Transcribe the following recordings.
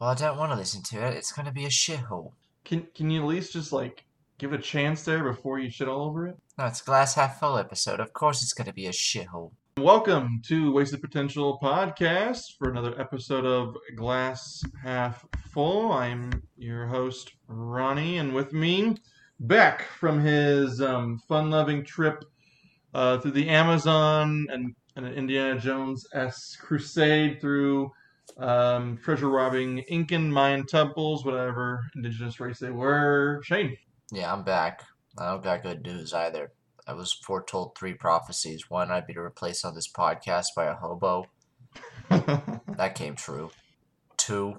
Well, I don't want to listen to it. It's going to be a shithole. Can can you at least just like give a chance there before you shit all over it? No, it's a glass half full episode. Of course it's going to be a shithole. Welcome to Wasted Potential Podcast for another episode of Glass Half Full. I'm your host, Ronnie, and with me, Beck from his um, fun loving trip uh, through the Amazon and, and an Indiana Jones s crusade through um, treasure robbing Incan Mayan temples, whatever indigenous race they were. Shane. Yeah, I'm back. I don't got good news either. I was foretold three prophecies. One, I'd be replaced on this podcast by a hobo. That came true. Two,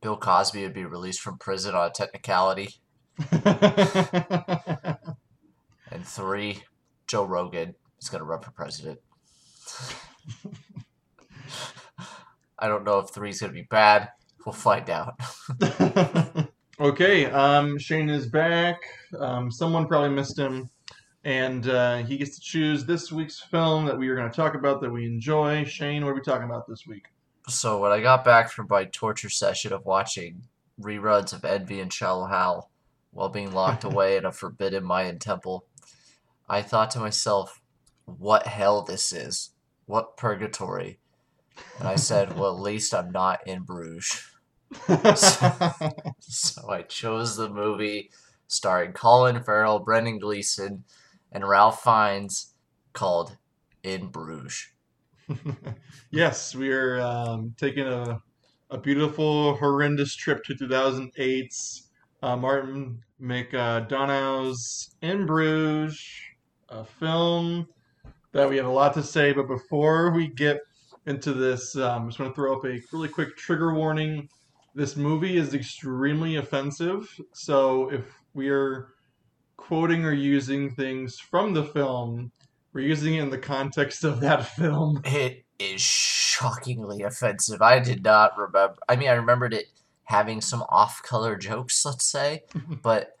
Bill Cosby would be released from prison on a technicality. And three, Joe Rogan is going to run for president. I don't know if three's going to be bad. We'll find out. okay, um, Shane is back. Um, someone probably missed him, and uh, he gets to choose this week's film that we are going to talk about that we enjoy. Shane, what are we talking about this week? So when I got back from my torture session of watching reruns of Envy and Shallow Hal while being locked away in a forbidden Mayan temple, I thought to myself, what hell this is? What purgatory? And I said, well, at least I'm not in Bruges. So I chose the movie starring Colin Farrell, Brendan Gleeson, and Ralph Fiennes called In Bruges. yes, we are um, taking a, a beautiful, horrendous trip to 2008's uh, Martin McDonagh's In Bruges, a film that we have a lot to say. But before we get into this, um, I just want to throw up a really quick trigger warning. This movie is extremely offensive, so if we are quoting or using things from the film, we're using it in the context of that film. It is shockingly offensive. I did not remember. I mean, I remembered it having some off-color jokes, let's say, but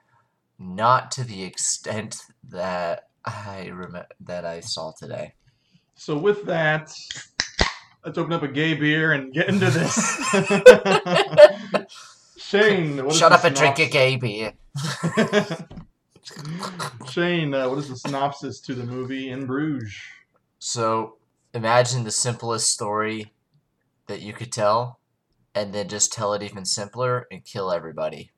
not to the extent that I remember that I saw today. So with that, let's open up a gay beer and get into this. Shane, what is Shut up and drink a gay beer. Shane, uh, what is the synopsis to the movie In Bruges? So imagine the simplest story that you could tell, and then just tell it even simpler and kill everybody.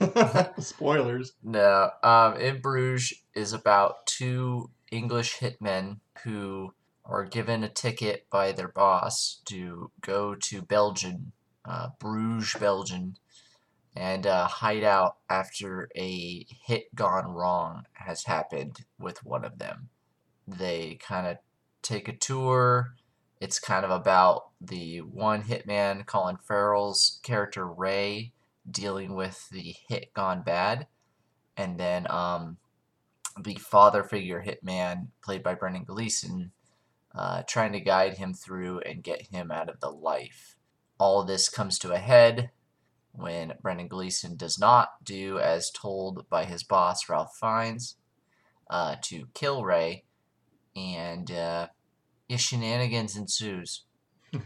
Spoilers. No, um, In Bruges is about two English hitmen who are given a ticket by their boss to go to Belgium, uh, Bruges, Belgium, and uh, hide out after a hit gone wrong has happened with one of them. They kind of take a tour. It's kind of about the one hitman, Colin Farrell's character Ray, dealing with the hit gone bad and then um, the father figure hitman played by Brendan Gleeson uh, trying to guide him through and get him out of the life. All this comes to a head when Brendan Gleeson does not do as told by his boss Ralph Fiennes uh, to kill Ray, and uh, yeah, shenanigans ensues.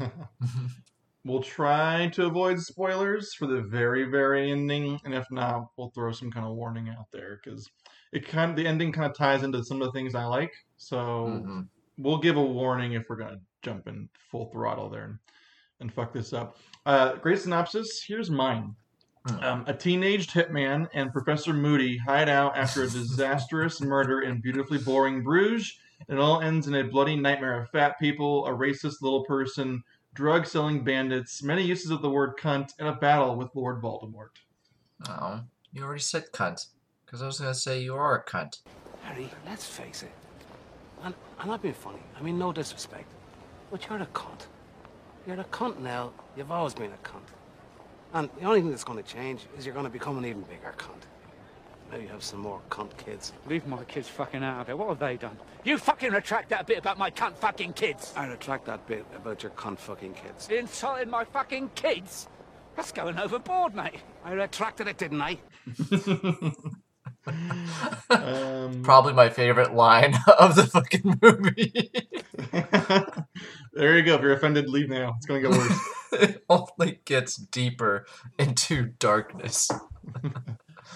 we'll try to avoid spoilers for the very, very ending, and if not, we'll throw some kind of warning out there because it kind of the ending kind of ties into some of the things I like. So Mhm. We'll give a warning if we're gonna jump in full throttle there and, and fuck this up. Uh, great synopsis. Here's mine. Hmm. Um, a teenaged hitman and Professor Moody hide out after a disastrous murder in beautifully boring Bruges. It all ends in a bloody nightmare of fat people, a racist little person, drug selling bandits, many uses of the word cunt, and a battle with Lord Voldemort. Oh, you already said cunt. Because I was going to say you are a cunt. Harry, let's face it. And I'm not being funny. I mean, no disrespect. But you're a cunt. You're a cunt now. You've always been a cunt. And the only thing that's going to change is you're going to become an even bigger cunt. Maybe you have some more cunt kids. Leave my kids fucking out of it. What have they done? You fucking retract that bit about my cunt fucking kids. I retract that bit about your cunt fucking kids. Insulting my fucking kids? That's going overboard, mate. I retracted it, didn't I? Um, Probably my favorite line of the fucking movie. There you go. If you're offended, leave now. It's gonna get worse. it only gets deeper into darkness.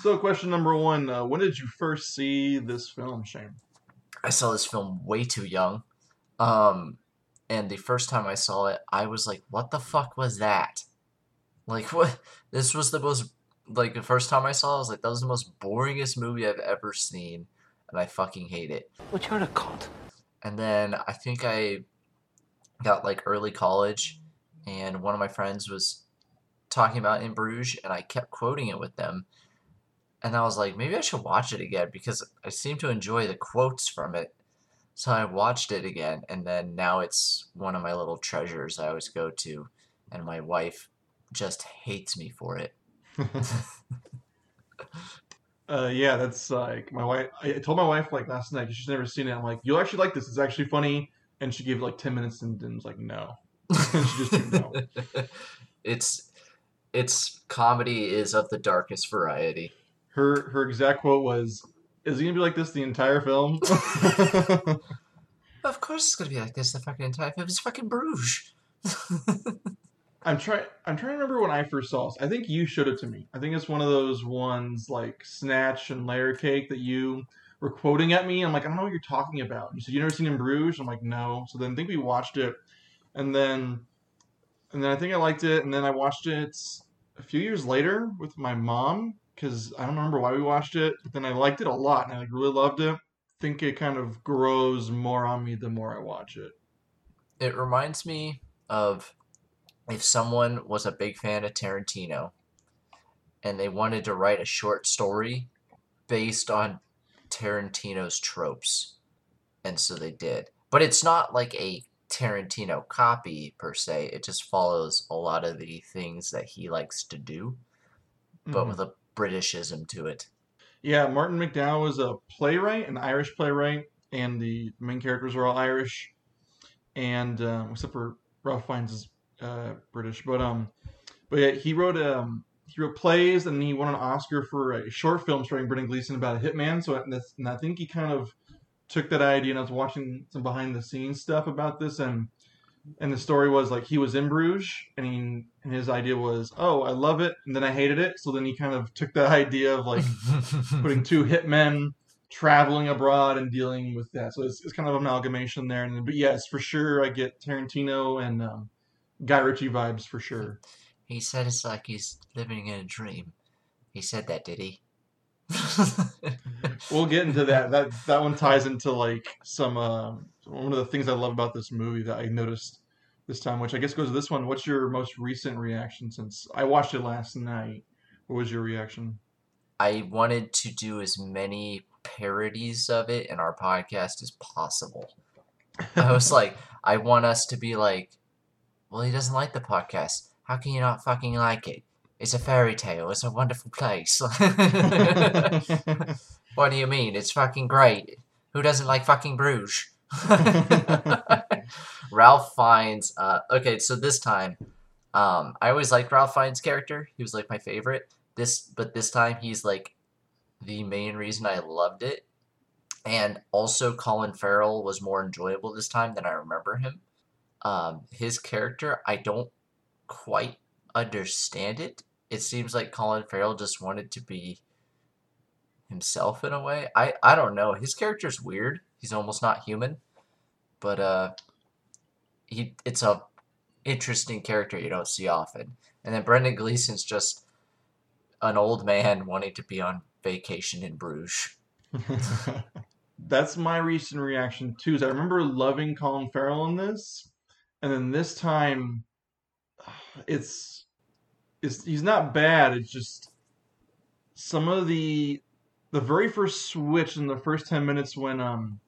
so, question number one: uh, When did you first see this film, Shane? I saw this film way too young. Um, and the first time I saw it, I was like, "What the fuck was that?" Like, what? This was the most like the first time I saw, it, I was like, "That was the most boringest movie I've ever seen," and I fucking hate it. But you're a cunt. And then I think I got like early college, and one of my friends was talking about In Bruges, and I kept quoting it with them. And I was like, maybe I should watch it again because I seem to enjoy the quotes from it. So I watched it again, and then now it's one of my little treasures I always go to, and my wife just hates me for it. uh, yeah, that's like my wife. I told my wife like last night she's never seen it. I'm like, you'll actually like this. It's actually funny. And she gave it like ten minutes and then was like, no. and she just didn't know. it's it's comedy is of the darkest variety. Her her exact quote was, "Is it gonna be like this the entire film?" Of course it's gonna be like this the fucking entire film. It's fucking Bruges. I'm trying. I'm trying to remember when I first saw this. I think you showed it to me. I think it's one of those ones like Snatch and Layer Cake that you were quoting at me. I'm like, I don't know what you're talking about. You said you never seen In Bruges. I'm like, no. So then I think we watched it, and then, and then I think I liked it, and then I watched it a few years later with my mom because I don't remember why we watched it, but then I liked it a lot and I like really loved it. I think it kind of grows more on me the more I watch it. It reminds me of if someone was a big fan of Tarantino and they wanted to write a short story based on Tarantino's tropes. And so they did. But it's not like a Tarantino copy per se. It just follows a lot of the things that he likes to do, but Mhm. with a Britishism to it. Yeah, Martin McDowell was a playwright, an Irish playwright, and the main characters are all Irish, and um, except for Ralph Fiennes is uh, British. But um, but yeah, he wrote um he wrote plays, and he won an Oscar for a short film starring Brendan Gleeson about a hitman. So and, I think he kind of took that idea, and I was watching some behind the scenes stuff about this, and and the story was like he was in Bruges, and he, and his idea was, oh, I love it, and then I hated it. So then he kind of took that idea of like putting two hitmen traveling abroad and dealing with that. So it's, it's kind of amalgamation there. And but yes, for sure, I get Tarantino and um, Guy Ritchie vibes for sure. he said it's like he's living in a dream. He said that, did he? We'll get into that. That that one ties into like some uh, one of the things I love about this movie that I noticed this time, which I guess goes to this one. What's your most recent reaction since I watched it last night? What was your reaction? I wanted to do as many parodies of it in our podcast as possible. I was like, I want us to be like, well, he doesn't like the podcast. How can you not fucking like it? It's a fairy tale. It's a wonderful place. what do you mean? It's fucking great. Who doesn't like fucking Bruges? Ralph Fiennes. Uh, okay, so this time, um, I always liked Ralph Fiennes' character. He was like my favorite. This, but this time he's like the main reason I loved it. And also, Colin Farrell was more enjoyable this time than I remember him. Um, his character, I don't quite understand it. It seems like Colin Farrell just wanted to be himself in a way. I, I don't know. His character's weird. He's almost not human. But uh he it's a interesting character you don't see often. And then Brendan Gleeson's just an old man wanting to be on vacation in Bruges. That's my recent reaction too. Is I remember loving Colin Farrell in this, and then this time, it's it's he's not bad. It's just some of the the very first switch in the first ten minutes when um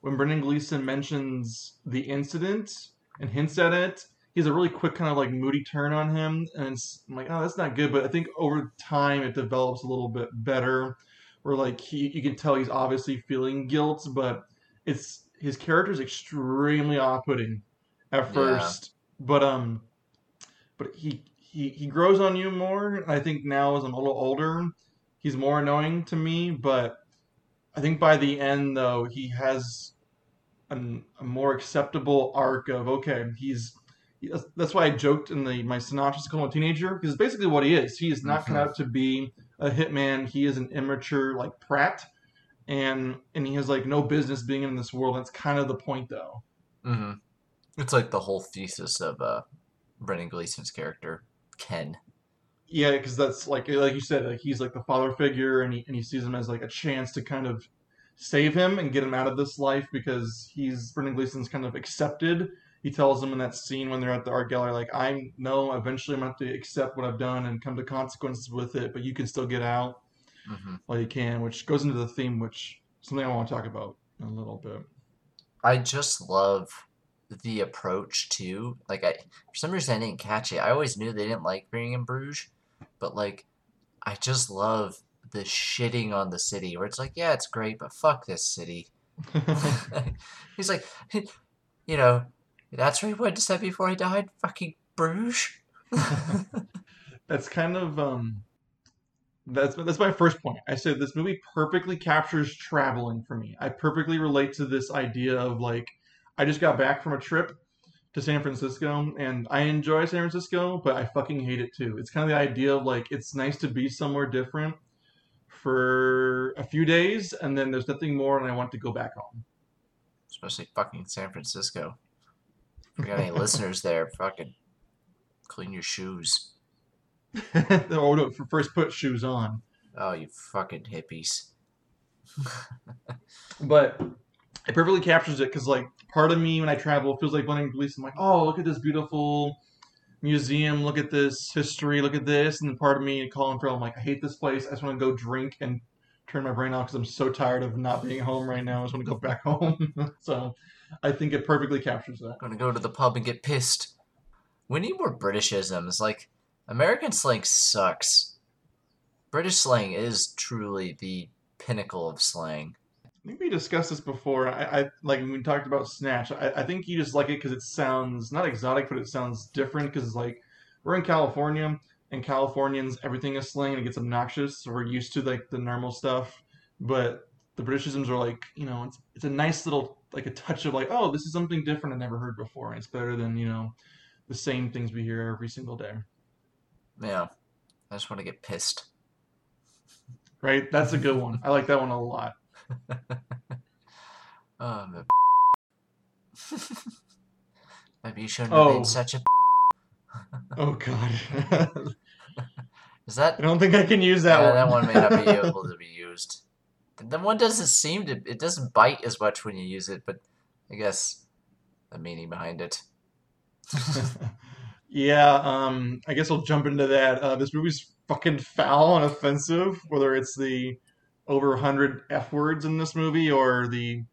when Brendan Gleeson mentions the incident and hints at it. he's a really quick kind of like moody turn on him, and I'm like, oh, that's not good. But I think over time it develops a little bit better where like he you can tell he's obviously feeling guilt, but it's his character is extremely off-putting at Yeah. first, but um, but he he he grows on you more. I think now as I'm a little older, he's more annoying to me, but I think by the end though he has an, a more acceptable arc of okay, he's that's- why I joked in the my synopsis called him a teenager because basically what he is. He is not cut Mhm. out to be a hitman. He is an immature like prat, and and he has like no business being in this world. That's kind of the point though. hmm It's like the whole thesis of uh, Brendan Gleeson's character, Ken. Yeah, because that's like like you said, like he's like the father figure, and he and he sees him as like a chance to kind of save him and get him out of this life because he's Brendan Gleeson's kind of accepted. He tells him in that scene when they're at the art gallery, like I know eventually I'm gonna have to accept what I've done and come to consequences with it, but you can still get out hmm while you can, which goes into the theme, which something I want to talk about in a little bit. I just love the approach too. Like I, for some reason, I didn't catch it. I always knew they didn't like being in Bruges, but like, I just love the shitting on the city where it's like, yeah, it's great, but fuck this city. He's like, you know, that's where he went to say before he died. Fucking Bruges. that's kind of um that's that's my first point. I said this movie perfectly captures traveling for me. I perfectly relate to this idea of like I just got back from a trip to San Francisco and I enjoy San Francisco, but I fucking hate it too. It's kind of the idea of like it's nice to be somewhere different for a few days and then there's nothing more and I want to go back home. Especially fucking San Francisco. If you got any listeners there, fucking clean your shoes. oh no, first put shoes on. Oh, you fucking hippies. but it perfectly captures it because like part of me when I travel feels like Brendan Gleeson. I'm like, oh, look at this beautiful museum, look at this history, look at this, and then part of me, Colin Farrell, I'm like, I hate this place. I just want to go drink and turn my brain off because I'm so tired of not being home right now. I just want to go back home. so I think it perfectly captures that. I'm Gonna go to the pub and get pissed. We need more Britishisms. Like, American slang sucks. British slang is truly the pinnacle of slang. I think we discussed this before. I, I like when we talked about Snatch. I, I think you just like it because it sounds not exotic, but it sounds different. Because it's like we're in California, and Californians everything is slang and it gets obnoxious. So we're used to like the normal stuff, but the Britishisms are like you know it's it's a nice little like a touch of like oh this is something different I never heard before, and it's better than you know the same things we hear every single day. Yeah. I just want to get pissed. Right? That's a good one. I like that one a lot. Oh, I'm Maybe you shouldn't have Oh. been such a Oh God. Is that I don't think I can use that yeah, one. that one may not be able to be used. The one doesn't seem to it doesn't bite as much when you use it, but I guess the meaning behind it. yeah, um, I guess I'll jump into that. Uh, this movie's fucking foul and offensive, whether it's the over 100 F words in this movie or the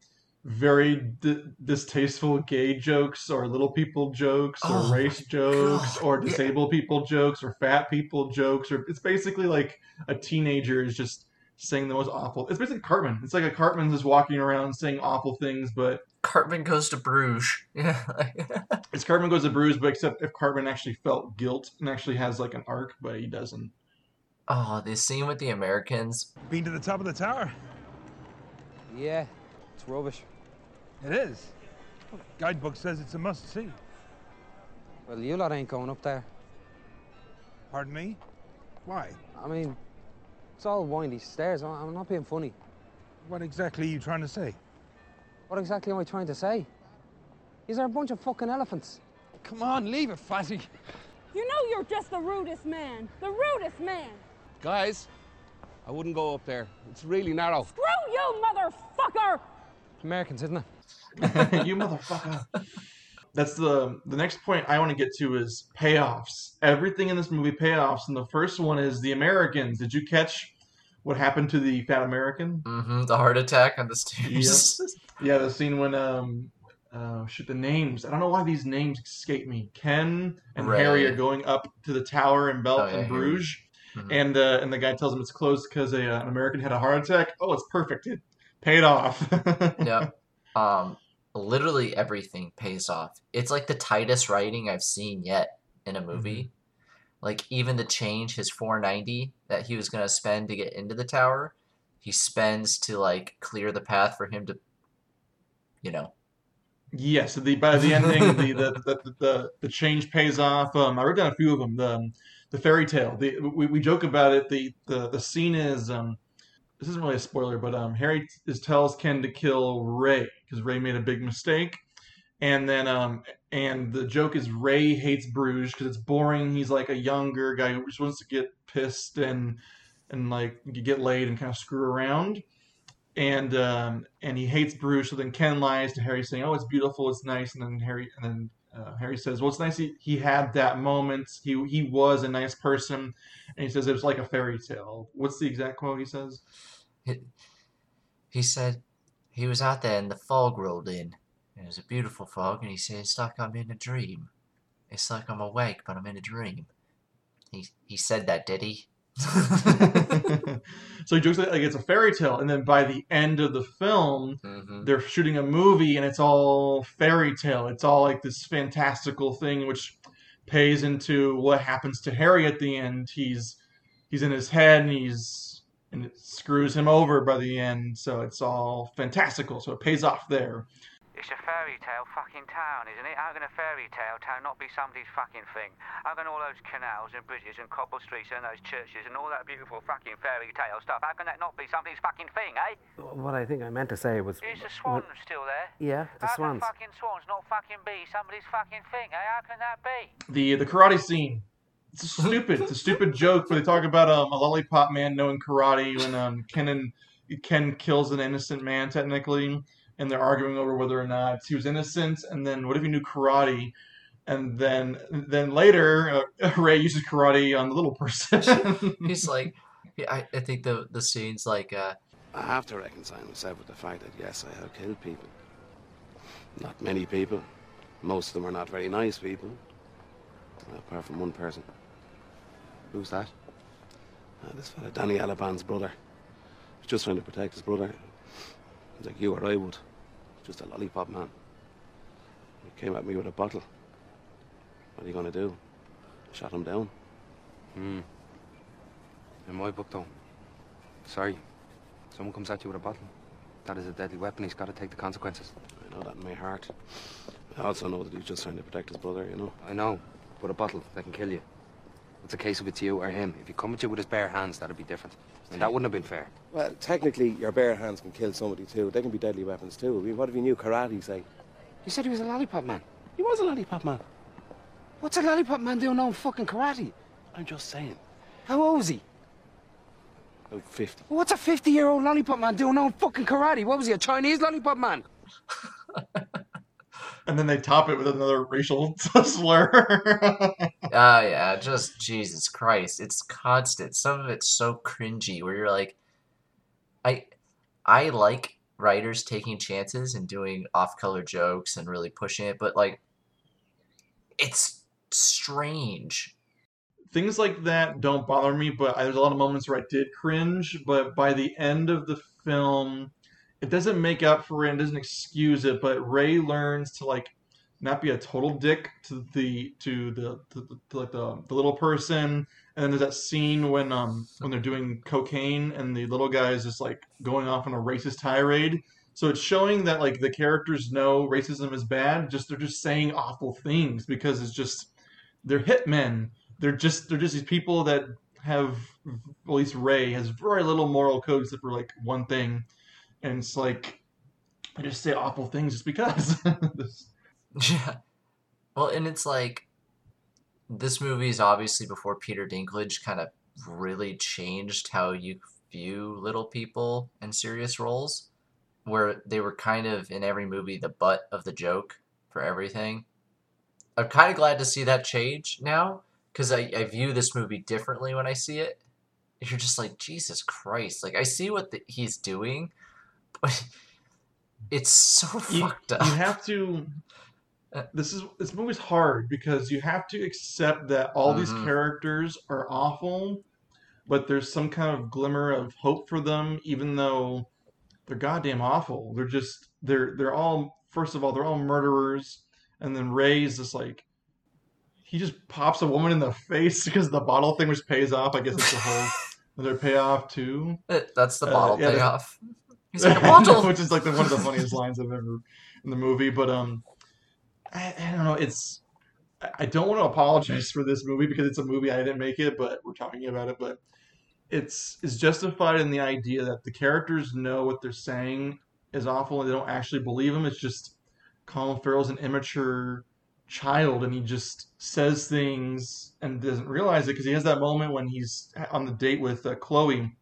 very d- distasteful gay jokes or little people jokes or Oh race jokes God, or yeah. disabled people jokes or fat people jokes or it's basically like a teenager is just saying the most awful it's basically cartman it's like a cartman just walking around saying awful things but Cartman goes to Bruges. Yeah. It's Cartman goes to Bruise, but except if Cartman actually felt guilt and actually has like an arc, but he doesn't. Oh, the scene with the Americans. Been to the top of the tower? Yeah, it's rubbish. It is. Guidebook says it's a must see. Well, you lot ain't going up there. Pardon me? Why? I mean, it's all windy stairs. I- I'm not being funny. What exactly are you trying to say? What exactly am I trying to say? These are a bunch of fucking elephants. Come on, leave it, Fatty. You know you're just the rudest man. The rudest man. Guys, I wouldn't go up there. It's really narrow. Screw you, motherfucker! Americans, isn't it? you motherfucker. That's the the next point I want to get to is payoffs. Everything in this movie payoffs, and the first one is the Americans. Did you catch what happened to the fat American? Mm-hmm, the heart attack on the stairs. Yeah, the scene when um uh shit the names. I don't know why these names escape me. Ken and Ray. Harry are going up to the tower in Bel Oh, yeah, in Harry. Bruges. Mhm. And uh, and the guy tells him it's closed because uh, an American had a heart attack. Oh, it's perfect. It paid off. yeah. Um, literally everything pays off. It's like the tightest writing I've seen yet in a movie. Like even the change, his 490 that he was gonna spend to get into the tower, he spends to like clear the path for him to, you know, Yes, the by the ending, the the, the the the change pays off. Um, I wrote down a few of them. The the fairy tale. The we, we joke about it. The the the scene is um, this isn't really a spoiler, but um, Harry is tells Ken to kill Ray because Ray made a big mistake, and then um, and the joke is Ray hates Bruges because it's boring. He's like a younger guy who just wants to get pissed and and like get laid and kind of screw around and um, and he hates Bruges. So then Ken lies to Harry, saying, "Oh, it's beautiful, it's nice." And then Harry and then uh, Harry says, "Well, it's nice he, he had that moment. He he was a nice person." And he says it was like a fairy tale. What's the exact quote he says? He, he said he was out there and the fog rolled in. It was a beautiful fog, and he said it's like I'm in a dream. It's like I'm awake, but I'm in a dream. He he said that, did he? so he jokes like, like it's a fairy tale, and then by the end of the film, hmm they're shooting a movie, and it's all fairy tale. It's all like this fantastical thing, which pays into what happens to Harry at the end. He's he's in his head, and he's and it screws him over by the end. So it's all fantastical. So it pays off there. It's a fairy tale fucking town, isn't it? How can a fairy tale town not be somebody's fucking thing? How can all those canals and bridges and cobble streets and those churches and all that beautiful fucking fairy tale stuff, how can that not be somebody's fucking thing, eh? What I think I meant to say was. Is the swan still there? Yeah, the how swans. can fucking swans not fucking be somebody's fucking thing, eh? How can that be? The the karate scene. It's stupid. it's a stupid joke where they talk about um, a lollipop man knowing karate when um, Ken and Ken kills an innocent man technically, and they're arguing over whether or not he was innocent. And then what if he knew karate? And then then later uh, Ray uses karate on the little person. He's like, I, I think the the scene's like, uh, I have to reconcile myself with the fact that yes, I have killed people. Not many people. Most of them are not very nice people. Apart from one person. Who's that? Uh, this fellow, Danny Alaban's brother. He's just trying to protect his brother. Like you or I would. Just a lollipop man. He came at me with a bottle. What are you gonna do? Shot him down. Hmm. In my book, though. Sorry. Someone comes at you with a bottle. That is a deadly weapon. He's got to take the consequences. I know that in my heart. I also know that he's just trying to protect his brother, you know. I know. But a bottle, that can kill you. It's a case of it's you or him. If he come at you with his bare hands, that'd be different. And that wouldn't have been fair. Well, technically, your bare hands can kill somebody too. They can be deadly weapons too. I mean, what if you knew karate, say? You said he was a lollipop man. He was a lollipop man. What's a lollipop man doing knowing fucking karate? I'm just saying. How old is he? About 50. What's a 50 year old lollipop man doing knowing fucking karate? What was he, a Chinese lollipop man? and then they top it with another racial slur. ah, yeah, just Jesus Christ, it's constant. Some of it's so cringy where you're like, I, I like writers taking chances and doing off-color jokes and really pushing it, but like, it's strange. Things like that don't bother me, but there's a lot of moments where I did cringe. But by the end of the film, it doesn't make up for it, it doesn't excuse it. But Ray learns to like not be a total dick to the to the to, the- to like the, the little person. And then there's that scene when um when they're doing cocaine and the little guy is just like going off on a racist tirade. So it's showing that like the characters know racism is bad, just they're just saying awful things because it's just they're hitmen. They're just they're just these people that have at least Ray has very little moral code except for like one thing, and it's like I just say awful things just because. Yeah. Well, and it's like this movie is obviously before Peter Dinklage kind of really changed how you view little people in serious roles, where they were kind of in every movie the butt of the joke for everything. I'm kind of glad to see that change now because I, I view this movie differently when I see it. You're just like, Jesus Christ. Like, I see what the, he's doing, but it's so you, fucked up. you have to. This is this movie's hard because you have to accept that all these Mhm. characters are awful, but there's some kind of glimmer of hope for them, even though they're goddamn awful. They're just they're they're all first of all they're all murderers, and then Ray's just like he just pops a woman in the face because the bottle thing which pays off. I guess it's a whole another payoff too. That's the Uh, bottle yeah, payoff. He's like a bottle. which is like the, one of the funniest lines I've ever in the movie. But um, I, I don't know. It's I- don't want to apologize for this movie because it's a movie I didn't make it, but we're talking about it. But it's is justified in the idea that the characters know what they're saying is awful and they don't actually believe them. It's just Colin Farrell's an immature child and he just says things and doesn't realize it because he has that moment when he's on the date with uh, Chloe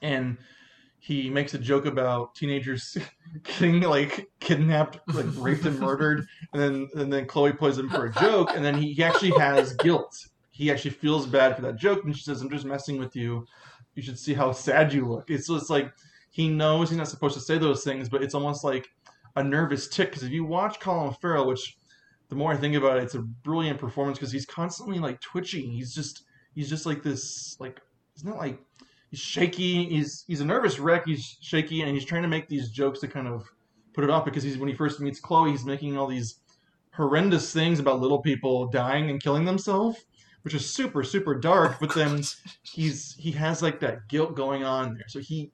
and he makes a joke about teenagers getting like kidnapped, like raped and murdered, and then and then Chloe plays him for a joke, and then he, he actually has guilt. He actually feels bad for that joke, and she says, "I'm just messing with you. You should see how sad you look." It's just like he knows he's not supposed to say those things, but it's almost like a nervous tick. Because if you watch Colin Farrell, which the more I think about it, it's a brilliant performance because he's constantly like twitching. He's just he's just like this like he's not like he's shaky. He's he's a nervous wreck. He's shaky, and he's trying to make these jokes to kind of put it off because he's when he first meets Chloe, he's making all these horrendous things about little people dying and killing themselves, which is super super dark. But then he's he has like that guilt going on there. So he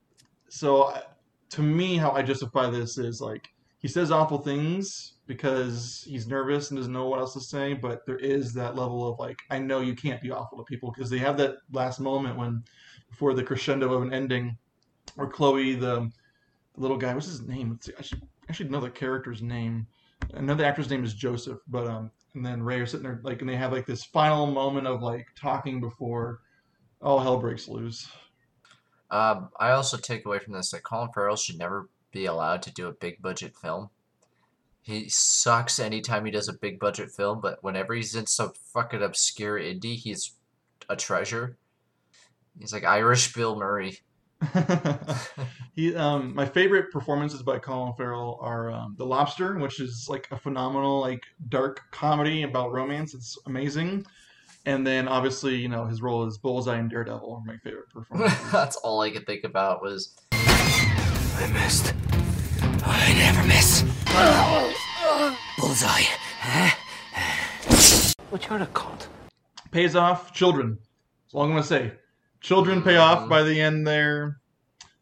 so uh, to me, how I justify this is like he says awful things because he's nervous and doesn't know what else to say. But there is that level of like I know you can't be awful to people because they have that last moment when before the crescendo of an ending, where Chloe, the, the little guy, what's his name? Let's see, I should actually know the character's name. Another actor's name is Joseph, but um, and then Ray are sitting there like, and they have like this final moment of like talking before all hell breaks loose. Um, I also take away from this that Colin Farrell should never be allowed to do a big budget film. He sucks anytime he does a big budget film, but whenever he's in some fucking obscure indie, he's a treasure. He's like Irish Bill Murray. he, um, my favorite performances by Colin Farrell are um, The Lobster, which is like a phenomenal, like dark comedy about romance. It's amazing. And then obviously, you know, his role as Bullseye and Daredevil are my favorite performances. That's all I could think about was I missed. I never miss. Bullseye. What you're a cunt. Pays off, children. That's all I'm gonna say. Children pay off by the end there.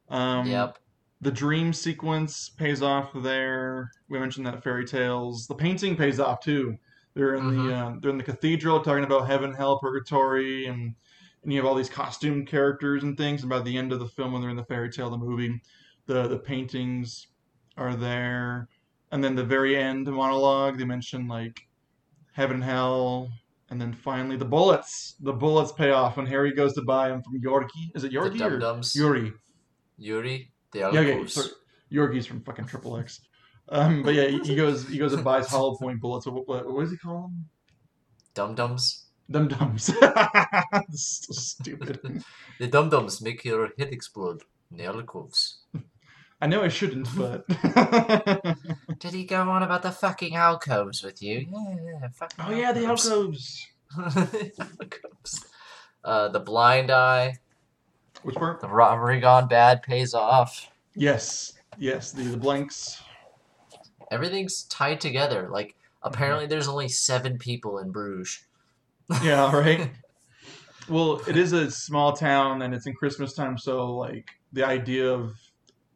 Um, Yep. The dream sequence pays off there. We mentioned that fairy tales. The painting pays off too. They're in the uh, they're in the cathedral talking about heaven, hell, purgatory, and and you have all these costume characters and things. And by the end of the film, when they're in the fairy tale, the movie, the the paintings are there. And then the very end monologue, they mention like heaven, hell, and then finally the bullets. The bullets pay off when Harry goes to buy them from Yorkie. Is it Yorkie or Dum-Dums. Yuri? Yuri, the Yeah, okay, sorry. Yorgi's from fucking Triple X. Um, but yeah, he goes he goes and buys hollow point bullets. What, what, what does he call them? Dum Dums. Dum dums. so stupid. The Dum Dums make your head explode. The alcoves. I know I shouldn't, but Did he go on about the fucking alcoves with you? Yeah, yeah, fucking oh yeah, the alcoves. alcoves. Uh, the blind eye. Which part? The robbery gone bad pays off. Yes, yes, the the blanks. Everything's tied together. Like apparently, there's only seven people in Bruges. Yeah, right. well, it is a small town, and it's in Christmas time, so like the idea of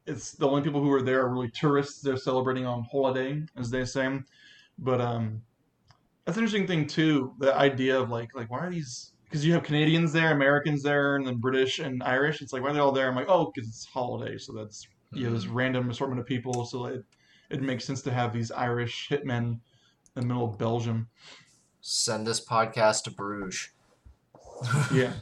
it's the only people who are there are really tourists. They're celebrating on holiday, as they say. But um, that's an interesting thing too. The idea of like like why are these? Because you have Canadians there, Americans there, and then British and Irish. It's like why are they all there? I'm like, oh, because it's holiday, so that's you know this random assortment of people. So it it makes sense to have these Irish hitmen in the middle of Belgium. Send this podcast to Bruges. Yeah.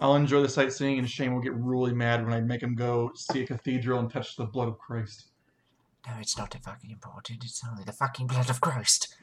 I'll enjoy the sightseeing, and Shane will get really mad when I make him go see a cathedral and touch the blood of Christ. No, it's not fucking important. It's only the fucking blood of Christ.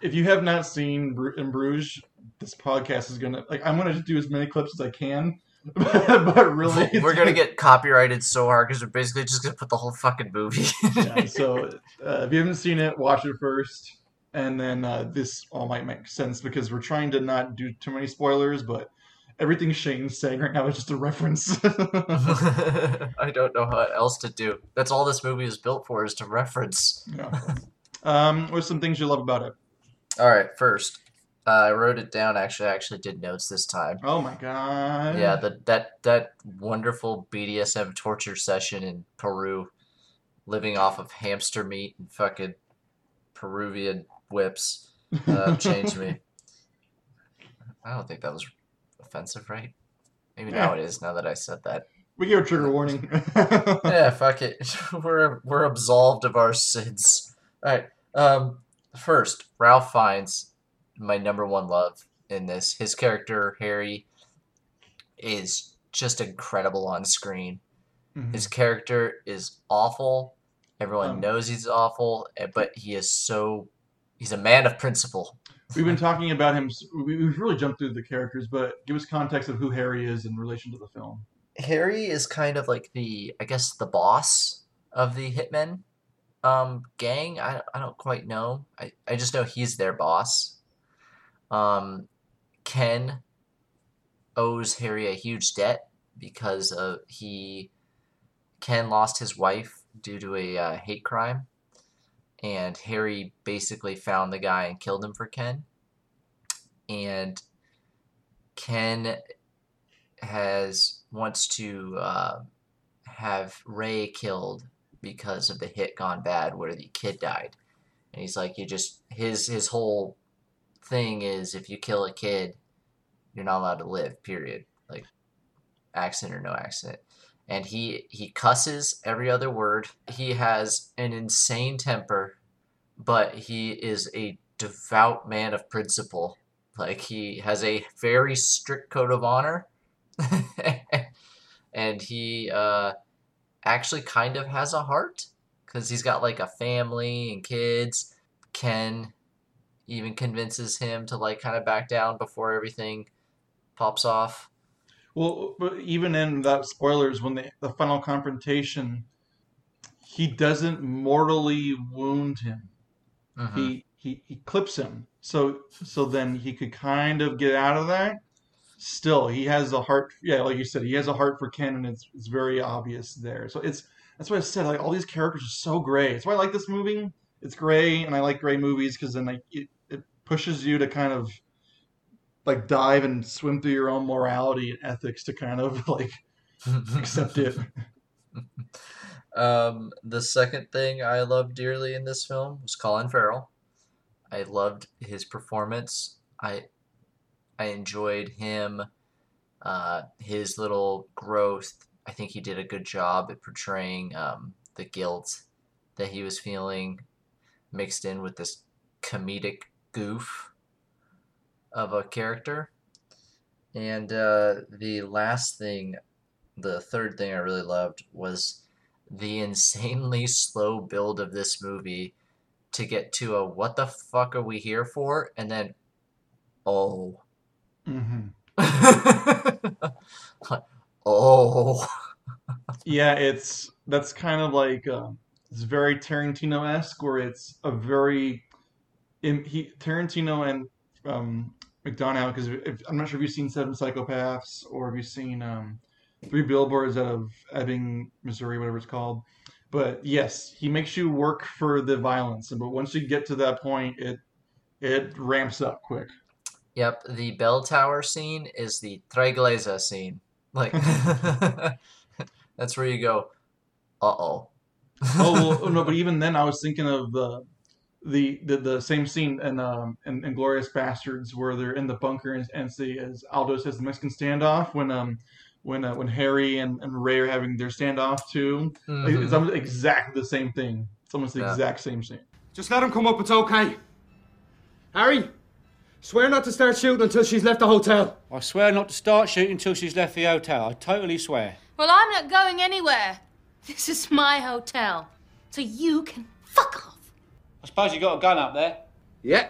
if you have not seen Bru- in Bruges, this podcast is gonna like I'm gonna just do as many clips as I can, but really, We're gonna get copyrighted so hard because we're basically just gonna put the whole fucking movie. yeah, so uh, if you haven't seen it, watch it first, and then uh, this all might make sense because we're trying to not do too many spoilers, but everything Shane's saying right now is just a reference. I don't know what else to do. That's all this movie is built for is to reference. Yeah. um, what's some things you love about it? All right, first, uh, I wrote it down. Actually, I actually did notes this time. Oh my god. Yeah, the, that that wonderful BDSM torture session in Peru. living off of hamster meat and fucking Peruvian whips. Uh, changed me. I don't think that was offensive, right? Maybe now it is. Now that I said that. We give a trigger warning. yeah, fuck it. We're we're absolved of our sins. All right. Um, first, Ralph Fiennes, my number one love in this. His character Harry is just incredible on screen. Mhm. His character is awful. Everyone Um, knows he's awful, eh, but he is so. He's a man of principle. We've been talking about him. we- We've really jumped through the characters, but give us context of who Harry is in relation to the film. Harry is kind of like the, I guess, the boss of the Hitmen um, gang. I, I don't quite know. I, I just know he's their boss. Um, Ken owes Harry a huge debt because of he Ken lost his wife due to a uh, hate crime, and Harry basically found the guy and killed him for Ken. And Ken has wants to uh, have Ray killed because of the hit gone bad where the kid died, and he's like, you just his his whole thing is if you kill a kid, you're not allowed to live. Period. Like accident or no accident. And he he cusses every other word. He has an insane temper, but he is a devout man of principle. Like he has a very strict code of honor. and he uh, actually kind of has a heart because he's got like a family and kids. Ken even convinces him to like kind of back down before everything pops off. Well, even in that spoilers, when the the final confrontation, he doesn't mortally wound him. Mhm. He he he clips him. So so then he could kind of get out of that. Still, he has a heart. Yeah, like you said, he has a heart for Ken, and it's it's very obvious there. So it's that's why I said like all these characters are so gray. That's why I like this movie. It's gray, and I like gray movies because then like it, it pushes you to kind of like dive and swim through your own morality and ethics to kind of like accept it. Um, the second thing I loved dearly in this film was Colin Farrell. I loved his performance. I I enjoyed him, uh, his little growth. I think he did a good job at portraying um, the guilt that he was feeling, mixed in with this comedic goof of a character. And uh, the last thing, the third thing I really loved was the insanely slow build of this movie to get to a what the fuck are we here for? and then oh. Hmm oh. Yeah, it's that's kind of like um, it's very Tarantino esque, where it's a very in, he Tarantino and um, McDonagh. Because if, I'm not sure if you've seen Seven Psychopaths or have you've seen um, Three Billboards out of Ebbing, Missouri, whatever it's called. But yes, he makes you work for the violence, but once you get to that point, it it ramps up quick. yep the bell tower scene is the Tregleza scene like that's where you go uh-oh oh well, no, but even then, I was thinking of the the the, the same scene in um in, in Glorious Bastards where they're in the bunker and, and see as Aldo says the Mexican standoff when um when uh, when Harry and, and Ray are having their standoff too. Like, It's almost exactly the same thing. It's almost the Yeah. exact same scene. Just let him come up, it's okay. Harry, swear not to start shooting until she's left the hotel. I swear not to start shooting until she's left the hotel. I totally swear. Well, I'm not going anywhere. This is my hotel. So you can fuck off. I suppose you got a gun up there. Yeah.